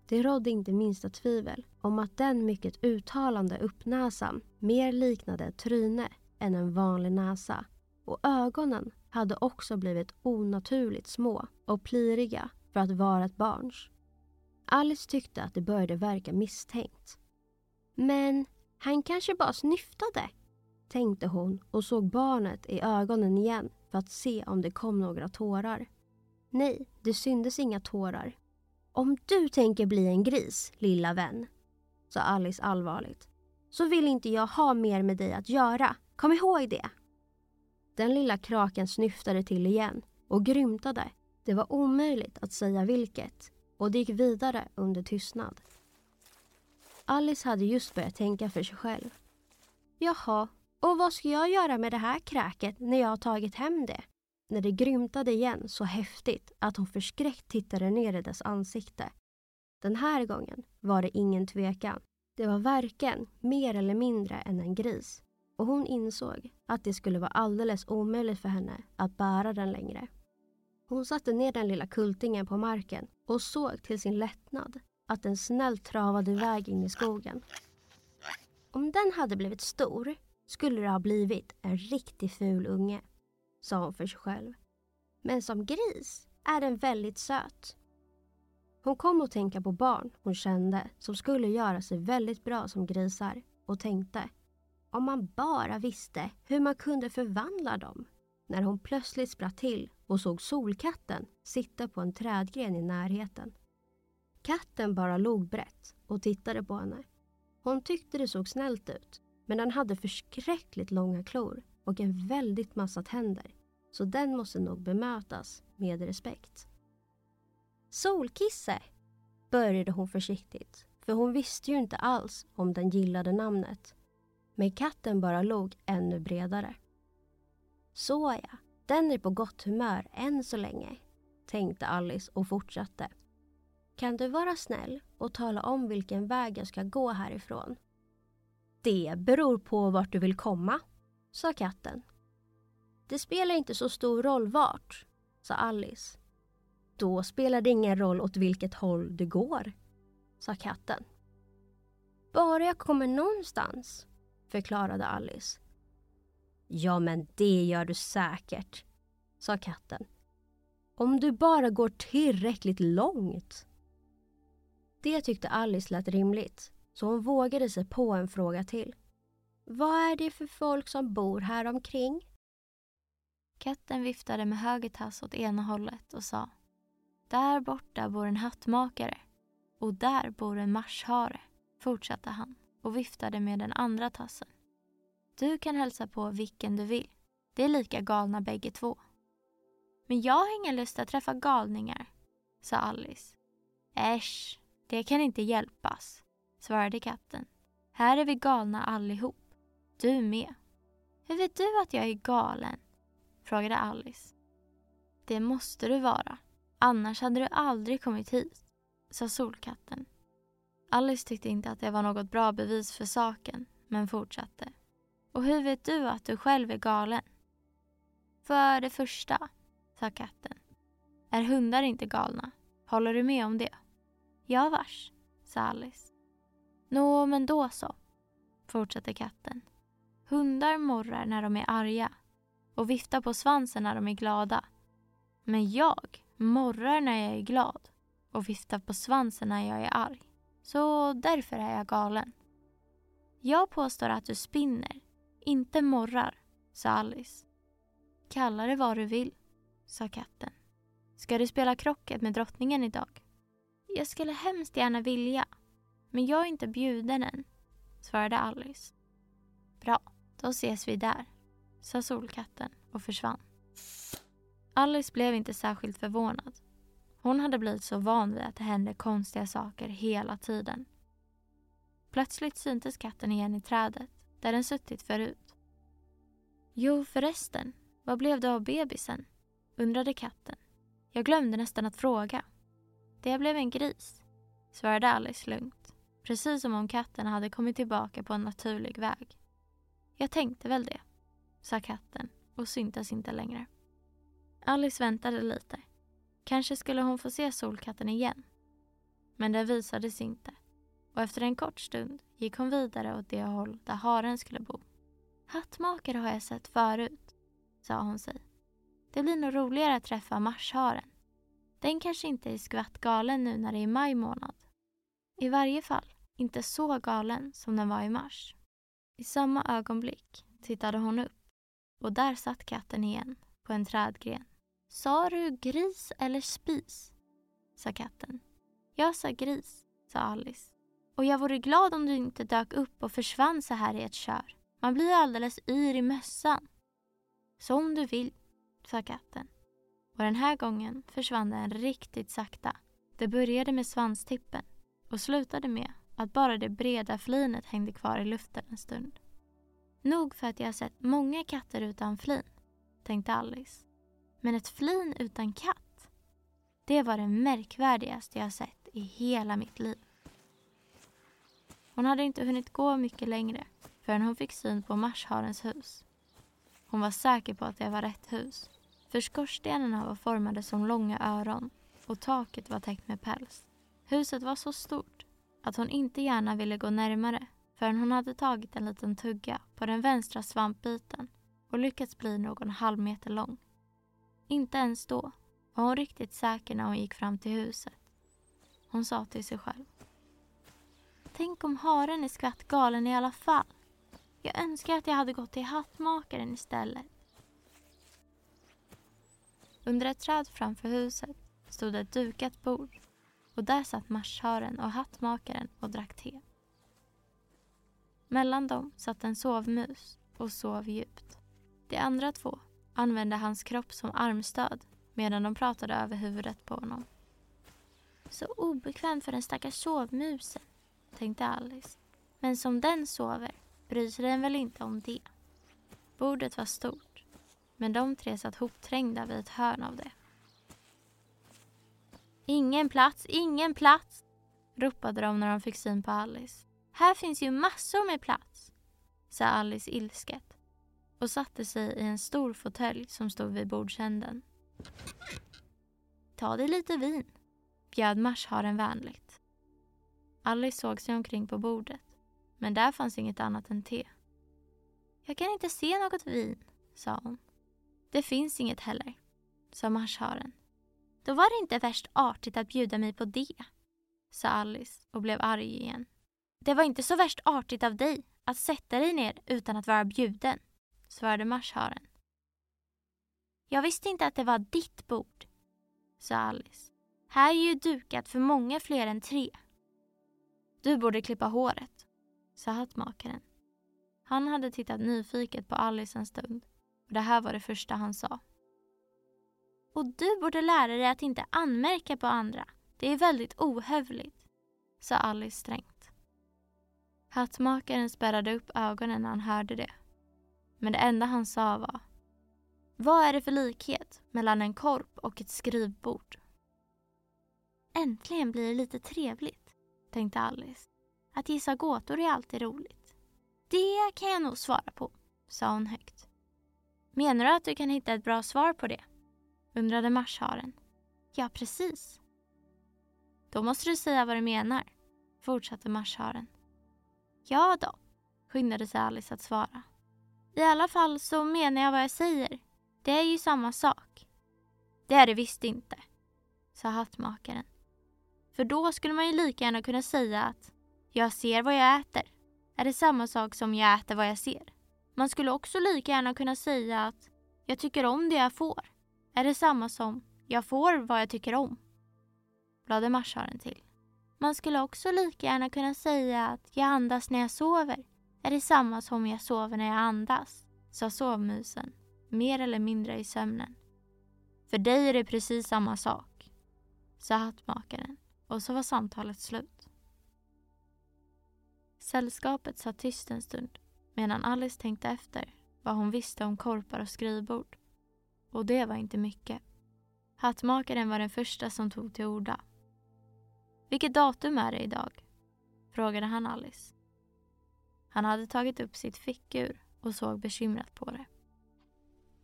Det rådde inte minsta tvivel om att den mycket uttalande uppnäsan mer liknade ett tryne än en vanlig näsa och ögonen hade också blivit onaturligt små och pliriga för att vara ett barns. Alice tyckte att det började verka misstänkt. Men han kanske bara snyftade, tänkte hon och såg barnet i ögonen igen för att se om det kom några tårar. Nej, det syndes inga tårar. Om du tänker bli en gris, lilla vän, sa Alice allvarligt, så vill inte jag ha mer med dig att göra. Kom ihåg det. Den lilla kraken snyftade till igen och grymtade. Det var omöjligt att säga vilket och det gick vidare under tystnad. Alice hade just börjat tänka för sig själv. Jaha, och vad ska jag göra med det här kräket när jag har tagit hem det? när det grymtade igen så häftigt att hon förskräckt tittade ner i dess ansikte. Den här gången var det ingen tvekan. Det var varken mer eller mindre än en gris och hon insåg att det skulle vara alldeles omöjligt för henne att bära den längre. Hon satte ner den lilla kultingen på marken och såg till sin lättnad att den snällt travade iväg in i skogen. Om den hade blivit stor skulle det ha blivit en riktigt ful unge sa hon för sig själv. Men som gris är den väldigt söt. Hon kom att tänka på barn hon kände som skulle göra sig väldigt bra som grisar och tänkte om man bara visste hur man kunde förvandla dem. När hon plötsligt spratt till och såg solkatten sitta på en trädgren i närheten. Katten bara log brett och tittade på henne. Hon tyckte det såg snällt ut men den hade förskräckligt långa klor och en väldigt massa tänder så den måste nog bemötas med respekt. Solkisse, började hon försiktigt för hon visste ju inte alls om den gillade namnet. Men katten bara log ännu bredare. Såja, den är på gott humör än så länge, tänkte Alice och fortsatte. Kan du vara snäll och tala om vilken väg jag ska gå härifrån? Det beror på vart du vill komma, sa katten. Det spelar inte så stor roll vart, sa Alice. Då spelar det ingen roll åt vilket håll du går, sa katten. Bara jag kommer någonstans, förklarade Alice. Ja, men det gör du säkert, sa katten. Om du bara går tillräckligt långt. Det tyckte Alice lät rimligt, så hon vågade sig på en fråga till. Vad är det för folk som bor här omkring? Katten viftade med höger tass åt ena hållet och sa Där borta bor en hattmakare och där bor en marshare, fortsatte han och viftade med den andra tassen. Du kan hälsa på vilken du vill. Det är lika galna bägge två. Men jag har ingen lust att träffa galningar, sa Alice. Äsch, det kan inte hjälpas, svarade katten. Här är vi galna allihop. Du med. Hur vet du att jag är galen? frågade Alice. Det måste du vara. Annars hade du aldrig kommit hit, sa Solkatten. Alice tyckte inte att det var något bra bevis för saken, men fortsatte. Och hur vet du att du själv är galen? För det första, sa katten, är hundar inte galna. Håller du med om det? Ja, vars, sa Alice. Nå, men då så, fortsatte katten. Hundar morrar när de är arga och viftar på svansen när de är glada. Men jag morrar när jag är glad och viftar på svansen när jag är arg. Så därför är jag galen. Jag påstår att du spinner, inte morrar, sa Alice. Kalla det vad du vill, sa katten. Ska du spela krocket med drottningen idag? Jag skulle hemskt gärna vilja, men jag är inte bjuden än, svarade Alice. Bra, då ses vi där, sa Solkatten och försvann. Alice blev inte särskilt förvånad. Hon hade blivit så van vid att det hände konstiga saker hela tiden. Plötsligt syntes katten igen i trädet där den suttit förut. Jo förresten, vad blev det av bebisen? undrade katten. Jag glömde nästan att fråga. Det blev en gris, svarade Alice lugnt. Precis som om katten hade kommit tillbaka på en naturlig väg. Jag tänkte väl det, sa katten och syntes inte längre. Alice väntade lite. Kanske skulle hon få se Solkatten igen. Men den visade sig inte och efter en kort stund gick hon vidare åt det håll där haren skulle bo. Hattmakare har jag sett förut, sa hon sig. Det blir nog roligare att träffa marsharen. Den kanske inte är skvatt galen nu när det är maj månad. I varje fall inte så galen som den var i mars. I samma ögonblick tittade hon upp och där satt katten igen på en trädgren. Sa du gris eller spis? sa katten. Jag sa gris, sa Alice. Och jag vore glad om du inte dök upp och försvann så här i ett kör. Man blir alldeles yr i mössan. Som du vill, sa katten. Och den här gången försvann den riktigt sakta. Det började med svanstippen och slutade med att bara det breda flinet hängde kvar i luften en stund. Nog för att jag sett många katter utan flin, tänkte Alice. Men ett flin utan katt, det var det märkvärdigaste jag sett i hela mitt liv. Hon hade inte hunnit gå mycket längre förrän hon fick syn på marsharens hus. Hon var säker på att det var rätt hus. För skorstenarna var formade som långa öron och taket var täckt med päls. Huset var så stort att hon inte gärna ville gå närmare förrän hon hade tagit en liten tugga på den vänstra svampbiten och lyckats bli någon halv meter lång. Inte ens då var hon riktigt säker när hon gick fram till huset. Hon sa till sig själv. Tänk om haren är skvatt galen i alla fall. Jag önskar att jag hade gått till hattmakaren istället. Under ett träd framför huset stod ett dukat bord och där satt marsharen och hattmakaren och drack te. Mellan dem satt en sovmus och sov djupt. De andra två använde hans kropp som armstöd medan de pratade över huvudet på honom. Så obekvämt för den stackars sovmusen, tänkte Alice. Men som den sover bryr sig den väl inte om det. Bordet var stort, men de tre satt hopträngda vid ett hörn av det. Ingen plats, ingen plats, ropade de när de fick syn på Alice. Här finns ju massor med plats, sa Alice ilsket och satte sig i en stor fåtölj som stod vid bordsänden. Ta dig lite vin, bjöd marsharen vänligt. Alice såg sig omkring på bordet, men där fanns inget annat än te. Jag kan inte se något vin, sa hon. Det finns inget heller, sa marsharen. Då var det inte värst artigt att bjuda mig på det, sa Alice och blev arg igen. Det var inte så värst artigt av dig att sätta dig ner utan att vara bjuden, svarade marsharen. Jag visste inte att det var ditt bord, sa Alice. Här är ju dukat för många fler än tre. Du borde klippa håret, sa hattmakaren. Han hade tittat nyfiket på Alice en stund och det här var det första han sa. Och du borde lära dig att inte anmärka på andra. Det är väldigt ohövligt, sa Alice strängt. Hattmakaren spärrade upp ögonen när han hörde det. Men det enda han sa var Vad är det för likhet mellan en korp och ett skrivbord? Äntligen blir det lite trevligt, tänkte Alice. Att gissa gåtor är alltid roligt. Det kan jag nog svara på, sa hon högt. Menar du att du kan hitta ett bra svar på det? undrade marsharen. Ja, precis. Då måste du säga vad du menar, fortsatte marsharen. Ja då, skyndade sig Alice att svara. I alla fall så menar jag vad jag säger. Det är ju samma sak. Det är det visst inte, sa hattmakaren. För då skulle man ju lika gärna kunna säga att jag ser vad jag äter. Är det samma sak som jag äter vad jag ser? Man skulle också lika gärna kunna säga att jag tycker om det jag får. Är det samma som jag får vad jag tycker om? Lade marsharen till. Man skulle också lika gärna kunna säga att jag andas när jag sover. Är det samma som jag sover när jag andas? Sa sovmusen, mer eller mindre i sömnen. För dig är det precis samma sak, sa hattmakaren och så var samtalet slut. Sällskapet satt tyst en stund medan Alice tänkte efter vad hon visste om korpar och skrivbord. Och det var inte mycket. Hattmakaren var den första som tog till orda. Vilket datum är det idag? frågade han Alice. Han hade tagit upp sitt fickur och såg bekymrat på det.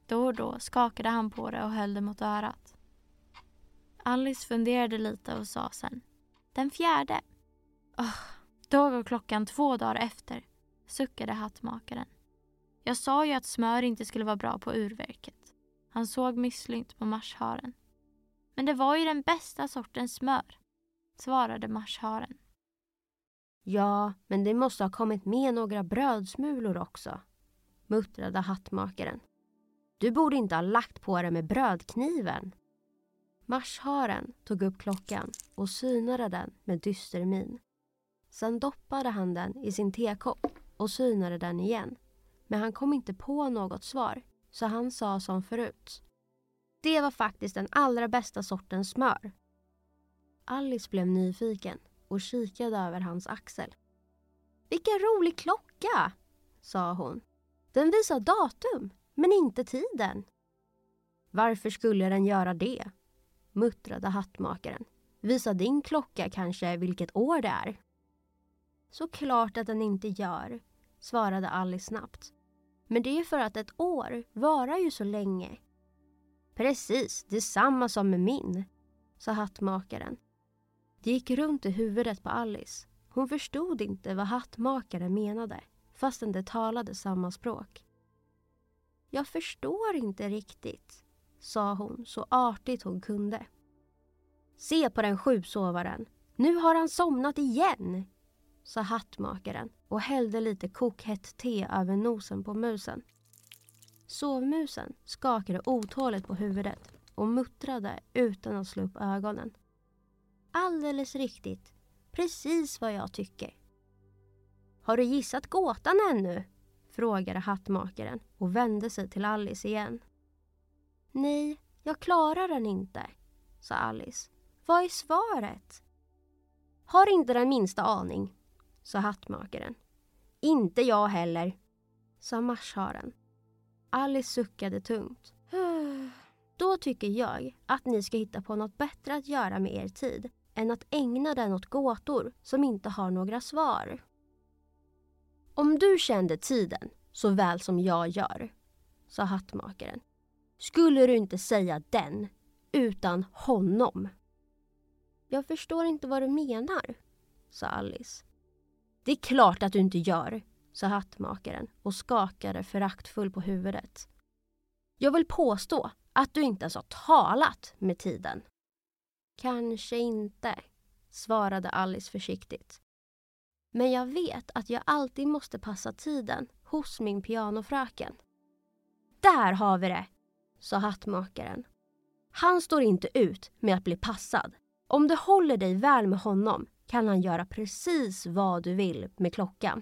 Då och då skakade han på det och höll det mot örat. Alice funderade lite och sa sen. Den fjärde. Oh, då går klockan två dagar efter, suckade hattmakaren. Jag sa ju att smör inte skulle vara bra på urverket. Han såg misslynt på marsharen. Men det var ju den bästa sortens smör, svarade marsharen. Ja, men det måste ha kommit med några brödsmulor också, muttrade hattmakaren. Du borde inte ha lagt på det med brödkniven. Marsharen tog upp klockan och synade den med dyster min. Sen doppade han den i sin tekopp och synade den igen. Men han kom inte på något svar, så han sa som förut. Det var faktiskt den allra bästa sortens smör. Alice blev nyfiken och kikade över hans axel. Vilken rolig klocka, sa hon. Den visar datum, men inte tiden. Varför skulle den göra det? muttrade hattmakaren. Visa din klocka kanske vilket år det är. ”Såklart att den inte gör, svarade Alice snabbt. Men det är för att ett år varar ju så länge. Precis, detsamma som med min, sa hattmakaren. Det gick runt i huvudet på Alice. Hon förstod inte vad hattmakaren menade fastän de talade samma språk. Jag förstår inte riktigt, sa hon så artigt hon kunde. Se på den sjusovaren. Nu har han somnat igen, sa hattmakaren och hällde lite kokhett te över nosen på musen. Sovmusen skakade otåligt på huvudet och muttrade utan att slå upp ögonen. Alldeles riktigt. Precis vad jag tycker. Har du gissat gåtan ännu? frågade hattmakaren och vände sig till Alice igen. Nej, jag klarar den inte, sa Alice. Vad är svaret? Har inte den minsta aning, sa hattmakaren. Inte jag heller, sa marsharen. Alice suckade tungt. Då tycker jag att ni ska hitta på något bättre att göra med er tid än att ägna den åt gåtor som inte har några svar. Om du kände tiden så väl som jag gör, sa hattmakaren, skulle du inte säga den utan honom. Jag förstår inte vad du menar, sa Alice. Det är klart att du inte gör, sa hattmakaren och skakade föraktfull på huvudet. Jag vill påstå att du inte ens har talat med tiden. Kanske inte, svarade Alice försiktigt. Men jag vet att jag alltid måste passa tiden hos min pianofröken. Där har vi det, sa hattmakaren. Han står inte ut med att bli passad. Om du håller dig väl med honom kan han göra precis vad du vill med klockan.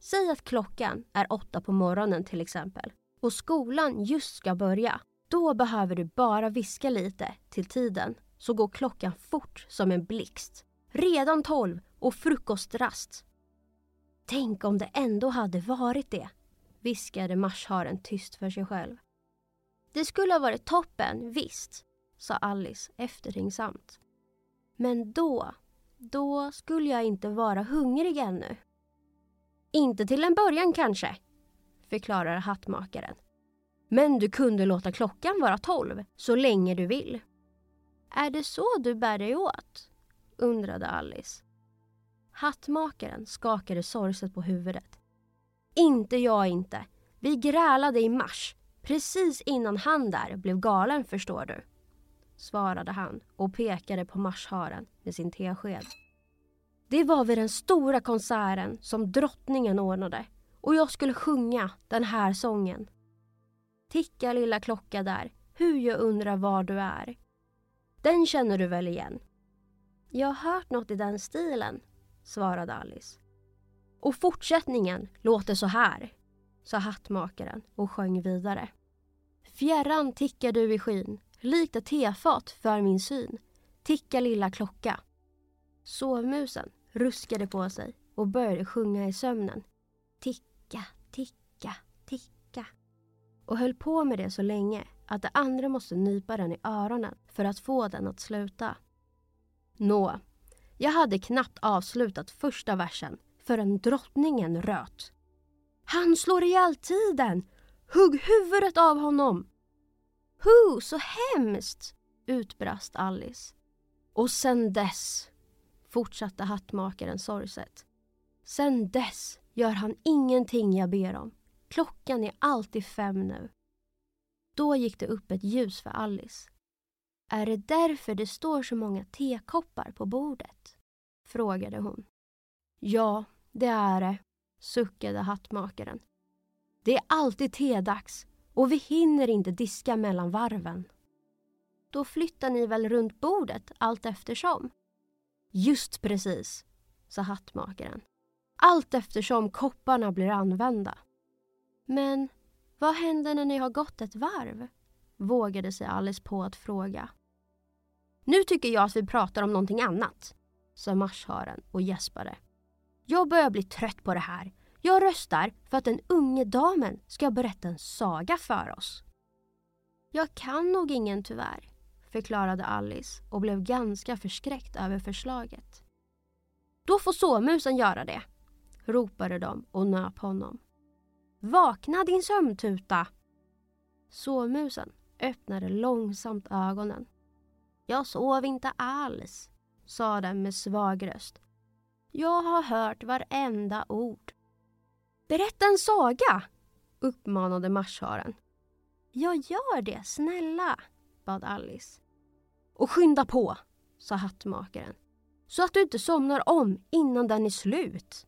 Säg att klockan är åtta på morgonen till exempel och skolan just ska börja. Då behöver du bara viska lite till tiden så går klockan fort som en blixt. Redan tolv och frukostrast. Tänk om det ändå hade varit det, viskade marsharen tyst för sig själv. Det skulle ha varit toppen, visst, sa Alice eftertänksamt. Men då, då skulle jag inte vara hungrig ännu. Inte till en början kanske, förklarar hattmakaren. Men du kunde låta klockan vara tolv så länge du vill. Är det så du bär dig åt? undrade Alice. Hattmakaren skakade sorgset på huvudet. Inte jag inte. Vi grälade i mars, precis innan han där blev galen förstår du. Svarade han och pekade på marsharen med sin tesked. Det var vid den stora konserten som drottningen ordnade och jag skulle sjunga den här sången. Ticka lilla klocka där, hur jag undrar var du är. Den känner du väl igen? Jag har hört något i den stilen, svarade Alice. Och fortsättningen låter så här, sa hattmakaren och sjöng vidare. Fjärran tickar du i skyn, likt ett tefat för min syn. Ticka lilla klocka. Sovmusen ruskade på sig och började sjunga i sömnen. Ticka, ticka, ticka. Och höll på med det så länge att det andra måste nypa den i öronen för att få den att sluta. Nå, jag hade knappt avslutat första versen förrän drottningen röt. Han slår ihjäl tiden! Hugg huvudet av honom! Hu, så hemskt! utbrast Alice. Och sen dess, fortsatte hattmakaren sorgset. Sen dess gör han ingenting jag ber om. Klockan är alltid fem nu. Då gick det upp ett ljus för Alice. Är det därför det står så många tekoppar på bordet? frågade hon. Ja, det är det, suckade hattmakaren. Det är alltid tedags och vi hinner inte diska mellan varven. Då flyttar ni väl runt bordet allt eftersom? Just precis, sa hattmakaren. Allt eftersom kopparna blir använda. Men vad händer när ni har gått ett varv? Vågade sig Alice på att fråga. Nu tycker jag att vi pratar om någonting annat, sa marsharen och gäspade. Jag börjar bli trött på det här. Jag röstar för att den unge damen ska berätta en saga för oss. Jag kan nog ingen tyvärr, förklarade Alice och blev ganska förskräckt över förslaget. Då får såmusen göra det, ropade de och nöp honom. Vakna din sömntuta! Sovmusen öppnade långsamt ögonen. Jag sov inte alls, sa den med svag röst. Jag har hört varenda ord. Berätta en saga, uppmanade marsharen. Jag gör det, snälla, bad Alice. Och skynda på, sa hattmakaren. Så att du inte somnar om innan den är slut.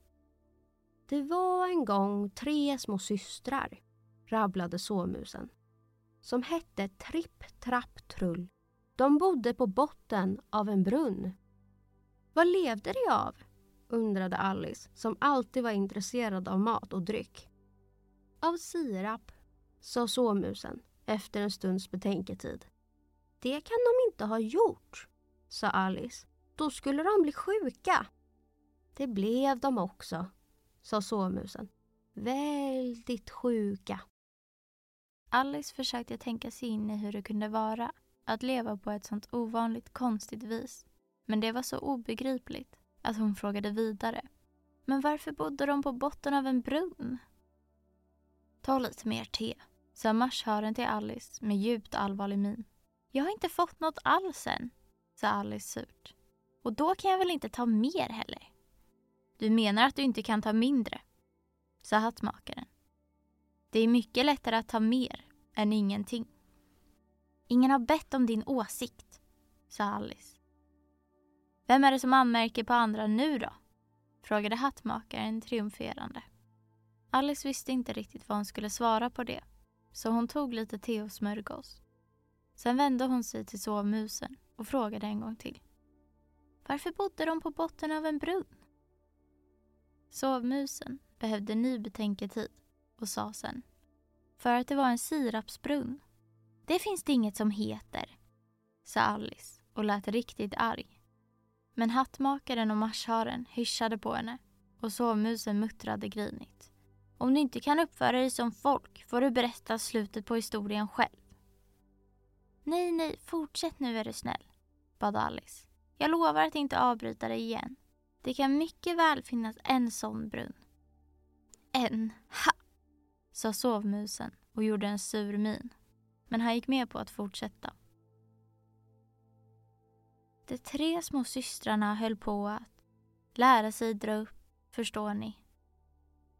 Det var en gång tre små systrar, rabblade såmusen, som hette Tripp, Trapp, Trull. De bodde på botten av en brunn. Vad levde de av? undrade Alice som alltid var intresserad av mat och dryck. Av sirap, sa såmusen efter en stunds betänketid. Det kan de inte ha gjort, sa Alice. Då skulle de bli sjuka. Det blev de också, sa såmusen. Väldigt sjuka. Alice försökte tänka sig in i hur det kunde vara att leva på ett sånt ovanligt konstigt vis. Men det var så obegripligt att hon frågade vidare. Men varför bodde de på botten av en brunn? Ta lite mer te, sa marsharen till Alice med djupt allvarlig min. Jag har inte fått något alls än, sa Alice surt. Och då kan jag väl inte ta mer heller? Du menar att du inte kan ta mindre? sa hattmakaren. Det är mycket lättare att ta mer än ingenting. Ingen har bett om din åsikt, sa Alice. Vem är det som anmärker på andra nu då? frågade hattmakaren triumferande. Alice visste inte riktigt vad hon skulle svara på det, så hon tog lite te och smörgås. Sen vände hon sig till sovmusen och frågade en gång till. Varför bodde de på botten av en brunn? Sovmusen behövde ny betänketid och sa sen. För att det var en sirapsbrunn. Det finns det inget som heter, sa Alice och lät riktigt arg. Men hattmakaren och marsharen hyschade på henne och sovmusen muttrade grinigt. Om du inte kan uppföra dig som folk får du berätta slutet på historien själv. Nej, nej, fortsätt nu är du snäll, bad Alice. Jag lovar att inte avbryta dig igen. Det kan mycket väl finnas en sån brunn. En, ha! sa sovmusen och gjorde en sur min. Men han gick med på att fortsätta. De tre små systrarna höll på att lära sig dra upp, förstår ni.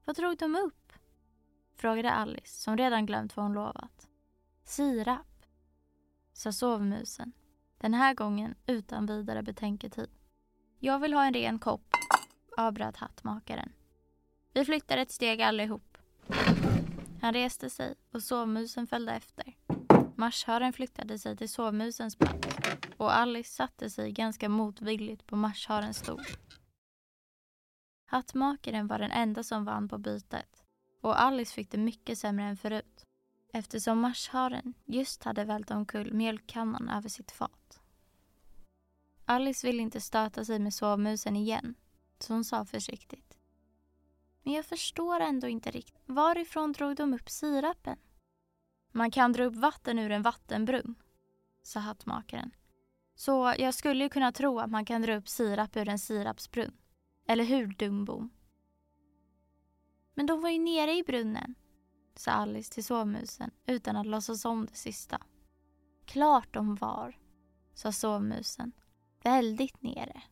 Vad drog de upp? frågade Alice som redan glömt vad hon lovat. Sirap, sa sovmusen, den här gången utan vidare betänketid. Jag vill ha en ren kopp, avbröt hattmakaren. Vi flyttar ett steg allihop. Han reste sig och sovmusen följde efter. Marsharen flyttade sig till sovmusens plats och Alice satte sig ganska motvilligt på marsharens stol. Hattmakaren var den enda som vann på bytet och Alice fick det mycket sämre än förut eftersom marsharen just hade vält omkull mjölkkannan över sitt fat. Alice ville inte stöta sig med sovmusen igen så hon sa försiktigt. Men jag förstår ändå inte riktigt. Varifrån drog de upp sirapen? Man kan dra upp vatten ur en vattenbrunn, sa hattmakaren. Så jag skulle ju kunna tro att man kan dra upp sirap ur en sirapsbrunn. Eller hur, dumbom? Men de var ju nere i brunnen, sa Alice till sovmusen utan att låtsas om det sista. Klart de var, sa sovmusen. Väldigt nere.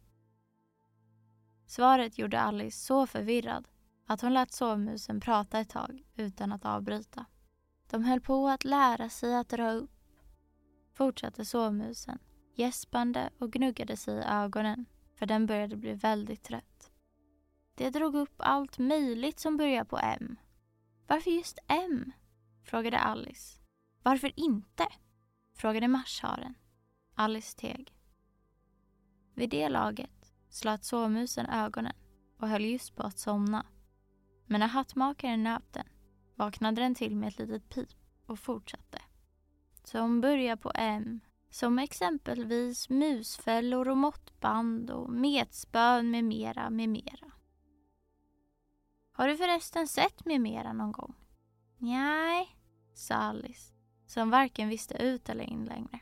Svaret gjorde Alice så förvirrad att hon lät sovmusen prata ett tag utan att avbryta. De höll på att lära sig att dra upp, fortsatte sovmusen gäspande och gnuggade sig i ögonen för den började bli väldigt trött. Det drog upp allt möjligt som börjar på M. Varför just M? frågade Alice. Varför inte? frågade marsharen. Alice teg. Vid det laget slöt sovmusen ögonen och höll just på att somna. Men när hattmakaren nöp den vaknade den till med ett litet pip och fortsatte. Som börjar på M, som exempelvis musfällor och måttband och metspön med mera, med mera. Har du förresten sett med mera någon gång? Nej, sa Alice, som varken visste ut eller in längre.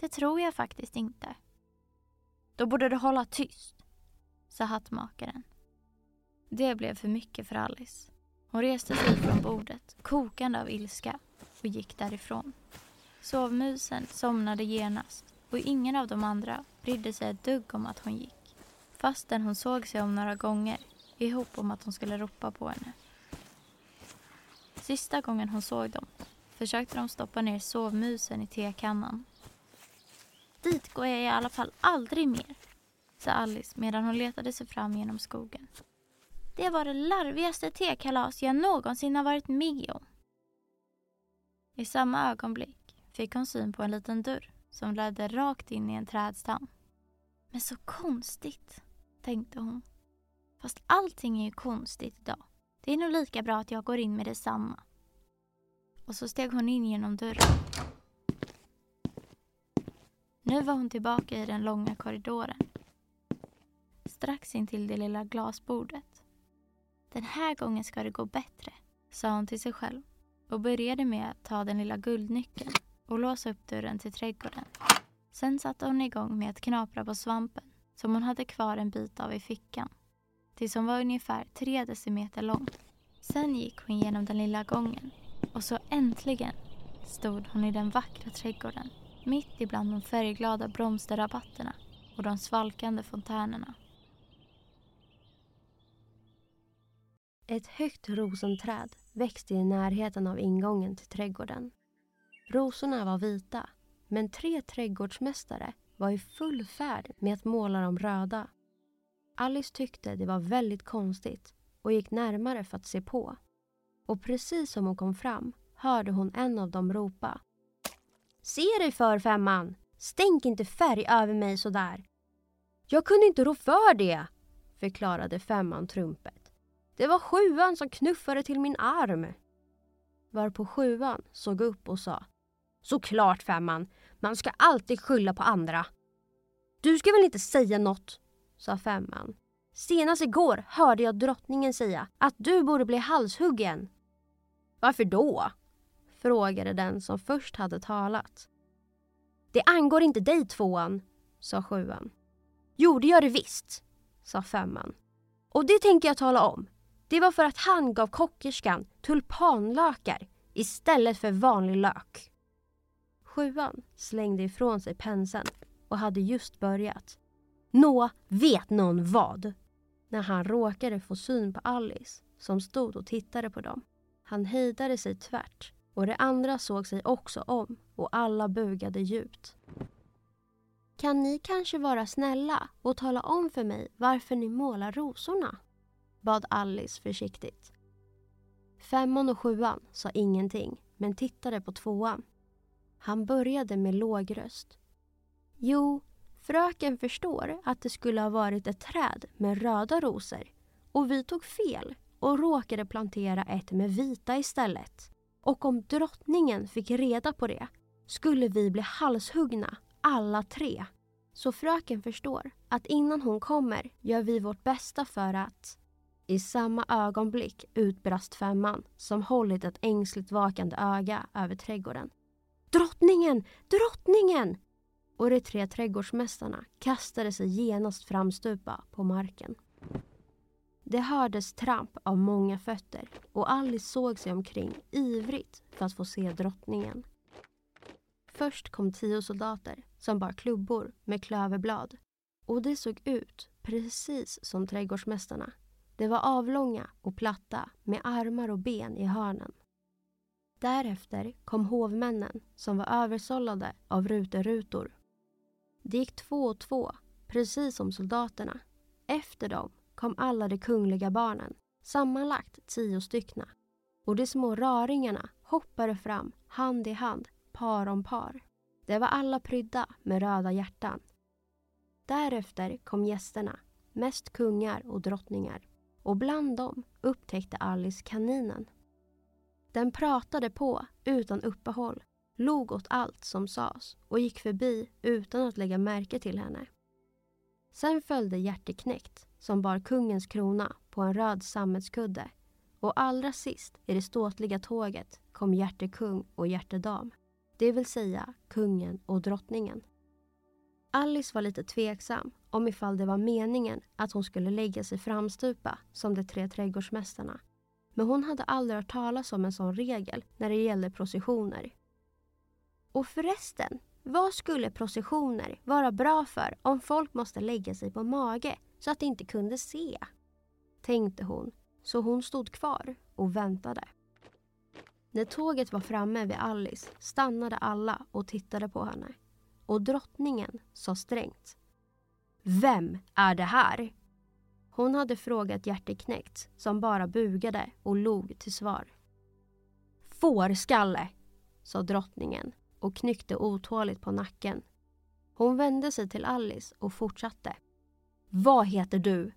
Det tror jag faktiskt inte. Då borde du hålla tyst, sa hattmakaren. Det blev för mycket för Alice. Hon reste sig från bordet, kokande av ilska, och gick därifrån. Sovmusen somnade genast och ingen av de andra brydde sig ett dugg om att hon gick. Fastän hon såg sig om några gånger i hopp om att hon skulle ropa på henne. Sista gången hon såg dem försökte de stoppa ner sovmusen i tekannan. Dit går jag i alla fall aldrig mer, sa Alice medan hon letade sig fram genom skogen. Det var det larvigaste tekalas jag någonsin har varit med om. I samma ögonblick fick hon syn på en liten dörr som ledde rakt in i en trädstam. Men så konstigt, tänkte hon. Fast allting är ju konstigt idag. Det är nog lika bra att jag går in med detsamma. Och så steg hon in genom dörren. Nu var hon tillbaka i den långa korridoren. Strax intill det lilla glasbordet. Den här gången ska det gå bättre, sa hon till sig själv och började med att ta den lilla guldnyckeln och låsa upp dörren till trädgården. Sen satte hon igång med att knapra på svampen som hon hade kvar en bit av i fickan tills hon var ungefär tre decimeter lång. Sen gick hon genom den lilla gången och så äntligen stod hon i den vackra trädgården mitt ibland de färgglada blomsterrabatterna och de svalkande fontänerna. Ett högt rosenträd växte i närheten av ingången till trädgården. Rosorna var vita, men tre trädgårdsmästare var i full färd med att måla dem röda. Alice tyckte det var väldigt konstigt och gick närmare för att se på. Och precis som hon kom fram hörde hon en av dem ropa. Se dig för femman! Stänk inte färg över mig sådär. Jag kunde inte rå för det, förklarade femman trumpet. Det var sjuan som knuffade till min arm. Varpå sjuan såg upp och sa Såklart femman, man ska alltid skylla på andra. Du ska väl inte säga något, sa femman. Senast igår hörde jag drottningen säga att du borde bli halshuggen. Varför då? Frågade den som först hade talat. Det angår inte dig tvåan, sa sjuan. Jo, det gör det visst, sa femman. Och det tänker jag tala om. Det var för att han gav kockerskan tulpanlökar istället för vanlig lök. Sjuan slängde ifrån sig penseln och hade just börjat. Nå, vet någon vad? När han råkade få syn på Alice som stod och tittade på dem. Han hejdade sig tvärt och de andra såg sig också om och alla bugade djupt. Kan ni kanske vara snälla och tala om för mig varför ni målar rosorna? bad Alice försiktigt. Femman och sjuan sa ingenting men tittade på tvåan. Han började med låg röst. Jo, fröken förstår att det skulle ha varit ett träd med röda rosor och vi tog fel och råkade plantera ett med vita istället. Och om drottningen fick reda på det skulle vi bli halshuggna, alla tre. Så fröken förstår att innan hon kommer gör vi vårt bästa för att... I samma ögonblick utbrast femman som hållit ett ängsligt vakande öga över trädgården. Drottningen! Drottningen! Och de tre trädgårdsmästarna kastade sig genast framstupa på marken. Det hördes tramp av många fötter och Alice såg sig omkring ivrigt för att få se drottningen. Först kom tio soldater som bar klubbor med klöverblad och det såg ut precis som trädgårdsmästarna. De var avlånga och platta med armar och ben i hörnen. Därefter kom hovmännen som var översållade av ruterutor. Det gick två och två, precis som soldaterna. Efter dem kom alla de kungliga barnen, sammanlagt tio styckna. Och de små raringarna hoppade fram hand i hand, par om par. De var alla prydda med röda hjärtan. Därefter kom gästerna, mest kungar och drottningar. Och bland dem upptäckte Alice kaninen. Den pratade på utan uppehåll, log åt allt som sades och gick förbi utan att lägga märke till henne. Sen följde Hjärteknäckt som bar kungens krona på en röd sammetskudde och allra sist i det ståtliga tåget kom Hjärtekung och Hjärtedam, det vill säga kungen och drottningen. Alice var lite tveksam om ifall det var meningen att hon skulle lägga sig framstupa som de tre trädgårdsmästarna. Men hon hade aldrig hört talas om en sån regel när det gällde processioner. Och förresten, vad skulle processioner vara bra för om folk måste lägga sig på mage så att de inte kunde se? Tänkte hon, så hon stod kvar och väntade. När tåget var framme vid Alice stannade alla och tittade på henne. Och drottningen sa strängt. Vem är det här? Hon hade frågat hjärteknäckt som bara bugade och log till svar. Fårskalle, sa drottningen och knyckte otåligt på nacken. Hon vände sig till Alice och fortsatte. Vad heter du?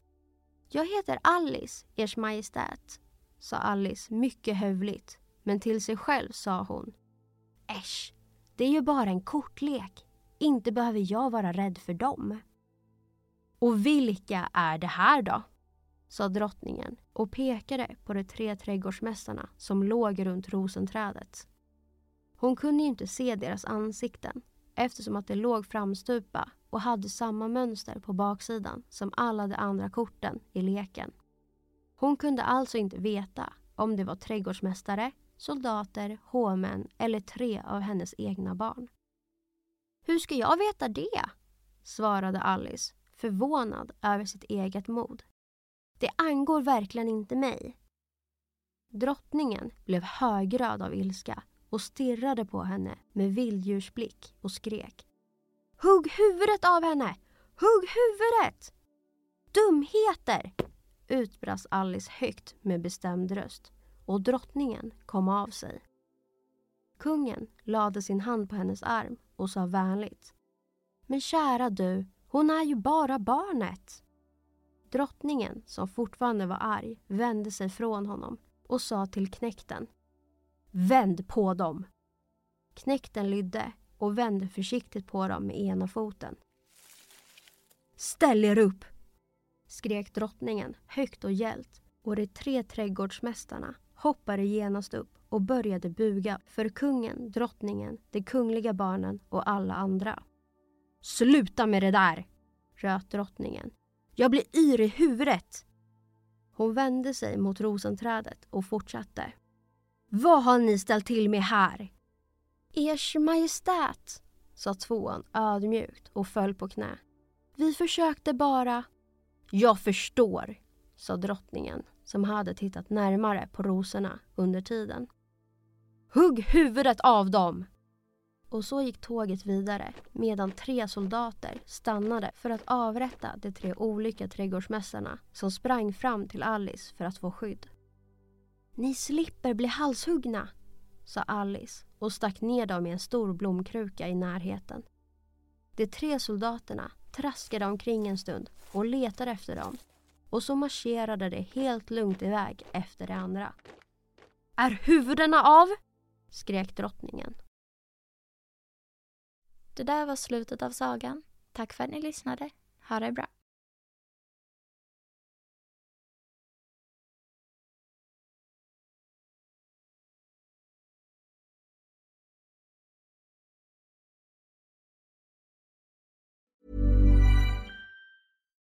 Jag heter Alice, Ers Majestät, sa Alice mycket hövligt. Men till sig själv sa hon. Äsch, det är ju bara en kortlek. Inte behöver jag vara rädd för dem. Och vilka är det här då? sa drottningen och pekade på de tre trädgårdsmästarna som låg runt rosenträdet. Hon kunde ju inte se deras ansikten eftersom att de låg framstupa och hade samma mönster på baksidan som alla de andra korten i leken. Hon kunde alltså inte veta om det var trädgårdsmästare, soldater, hovmän eller tre av hennes egna barn. Hur ska jag veta det? svarade Alice, förvånad över sitt eget mod. Det angår verkligen inte mig. Drottningen blev högröd av ilska och stirrade på henne med vilddjursblick och skrek. Hugg huvudet av henne! Hugg huvudet! Dumheter! utbrast Alice högt med bestämd röst och drottningen kom av sig. Kungen lade sin hand på hennes arm och sa vänligt. Men kära du, hon är ju bara barnet. Drottningen, som fortfarande var arg, vände sig från honom och sa till knekten. Vänd på dem! Knekten lydde och vände försiktigt på dem med ena foten. Ställ er upp! skrek drottningen högt och gällt och de tre trädgårdsmästarna hoppade genast upp och började buga för kungen, drottningen, de kungliga barnen och alla andra. Sluta med det där! röt drottningen. Jag blir yr i huvudet! Hon vände sig mot rosenträdet och fortsatte. Vad har ni ställt till med här? Ers Majestät, sa tvåan ödmjukt och föll på knä. Vi försökte bara... Jag förstår, sa drottningen som hade tittat närmare på rosorna under tiden. Hugg huvudet av dem! Och så gick tåget vidare medan tre soldater stannade för att avrätta de tre olika trädgårdsmästarna som sprang fram till Alice för att få skydd. Ni slipper bli halshuggna, sa Alice och stack ner dem i en stor blomkruka i närheten. De tre soldaterna traskade omkring en stund och letade efter dem och så marscherade de helt lugnt iväg efter de andra. Är huvudena av? skrek drottningen. Det där var slutet av sagan. Tack för att ni lyssnade. Ha det bra.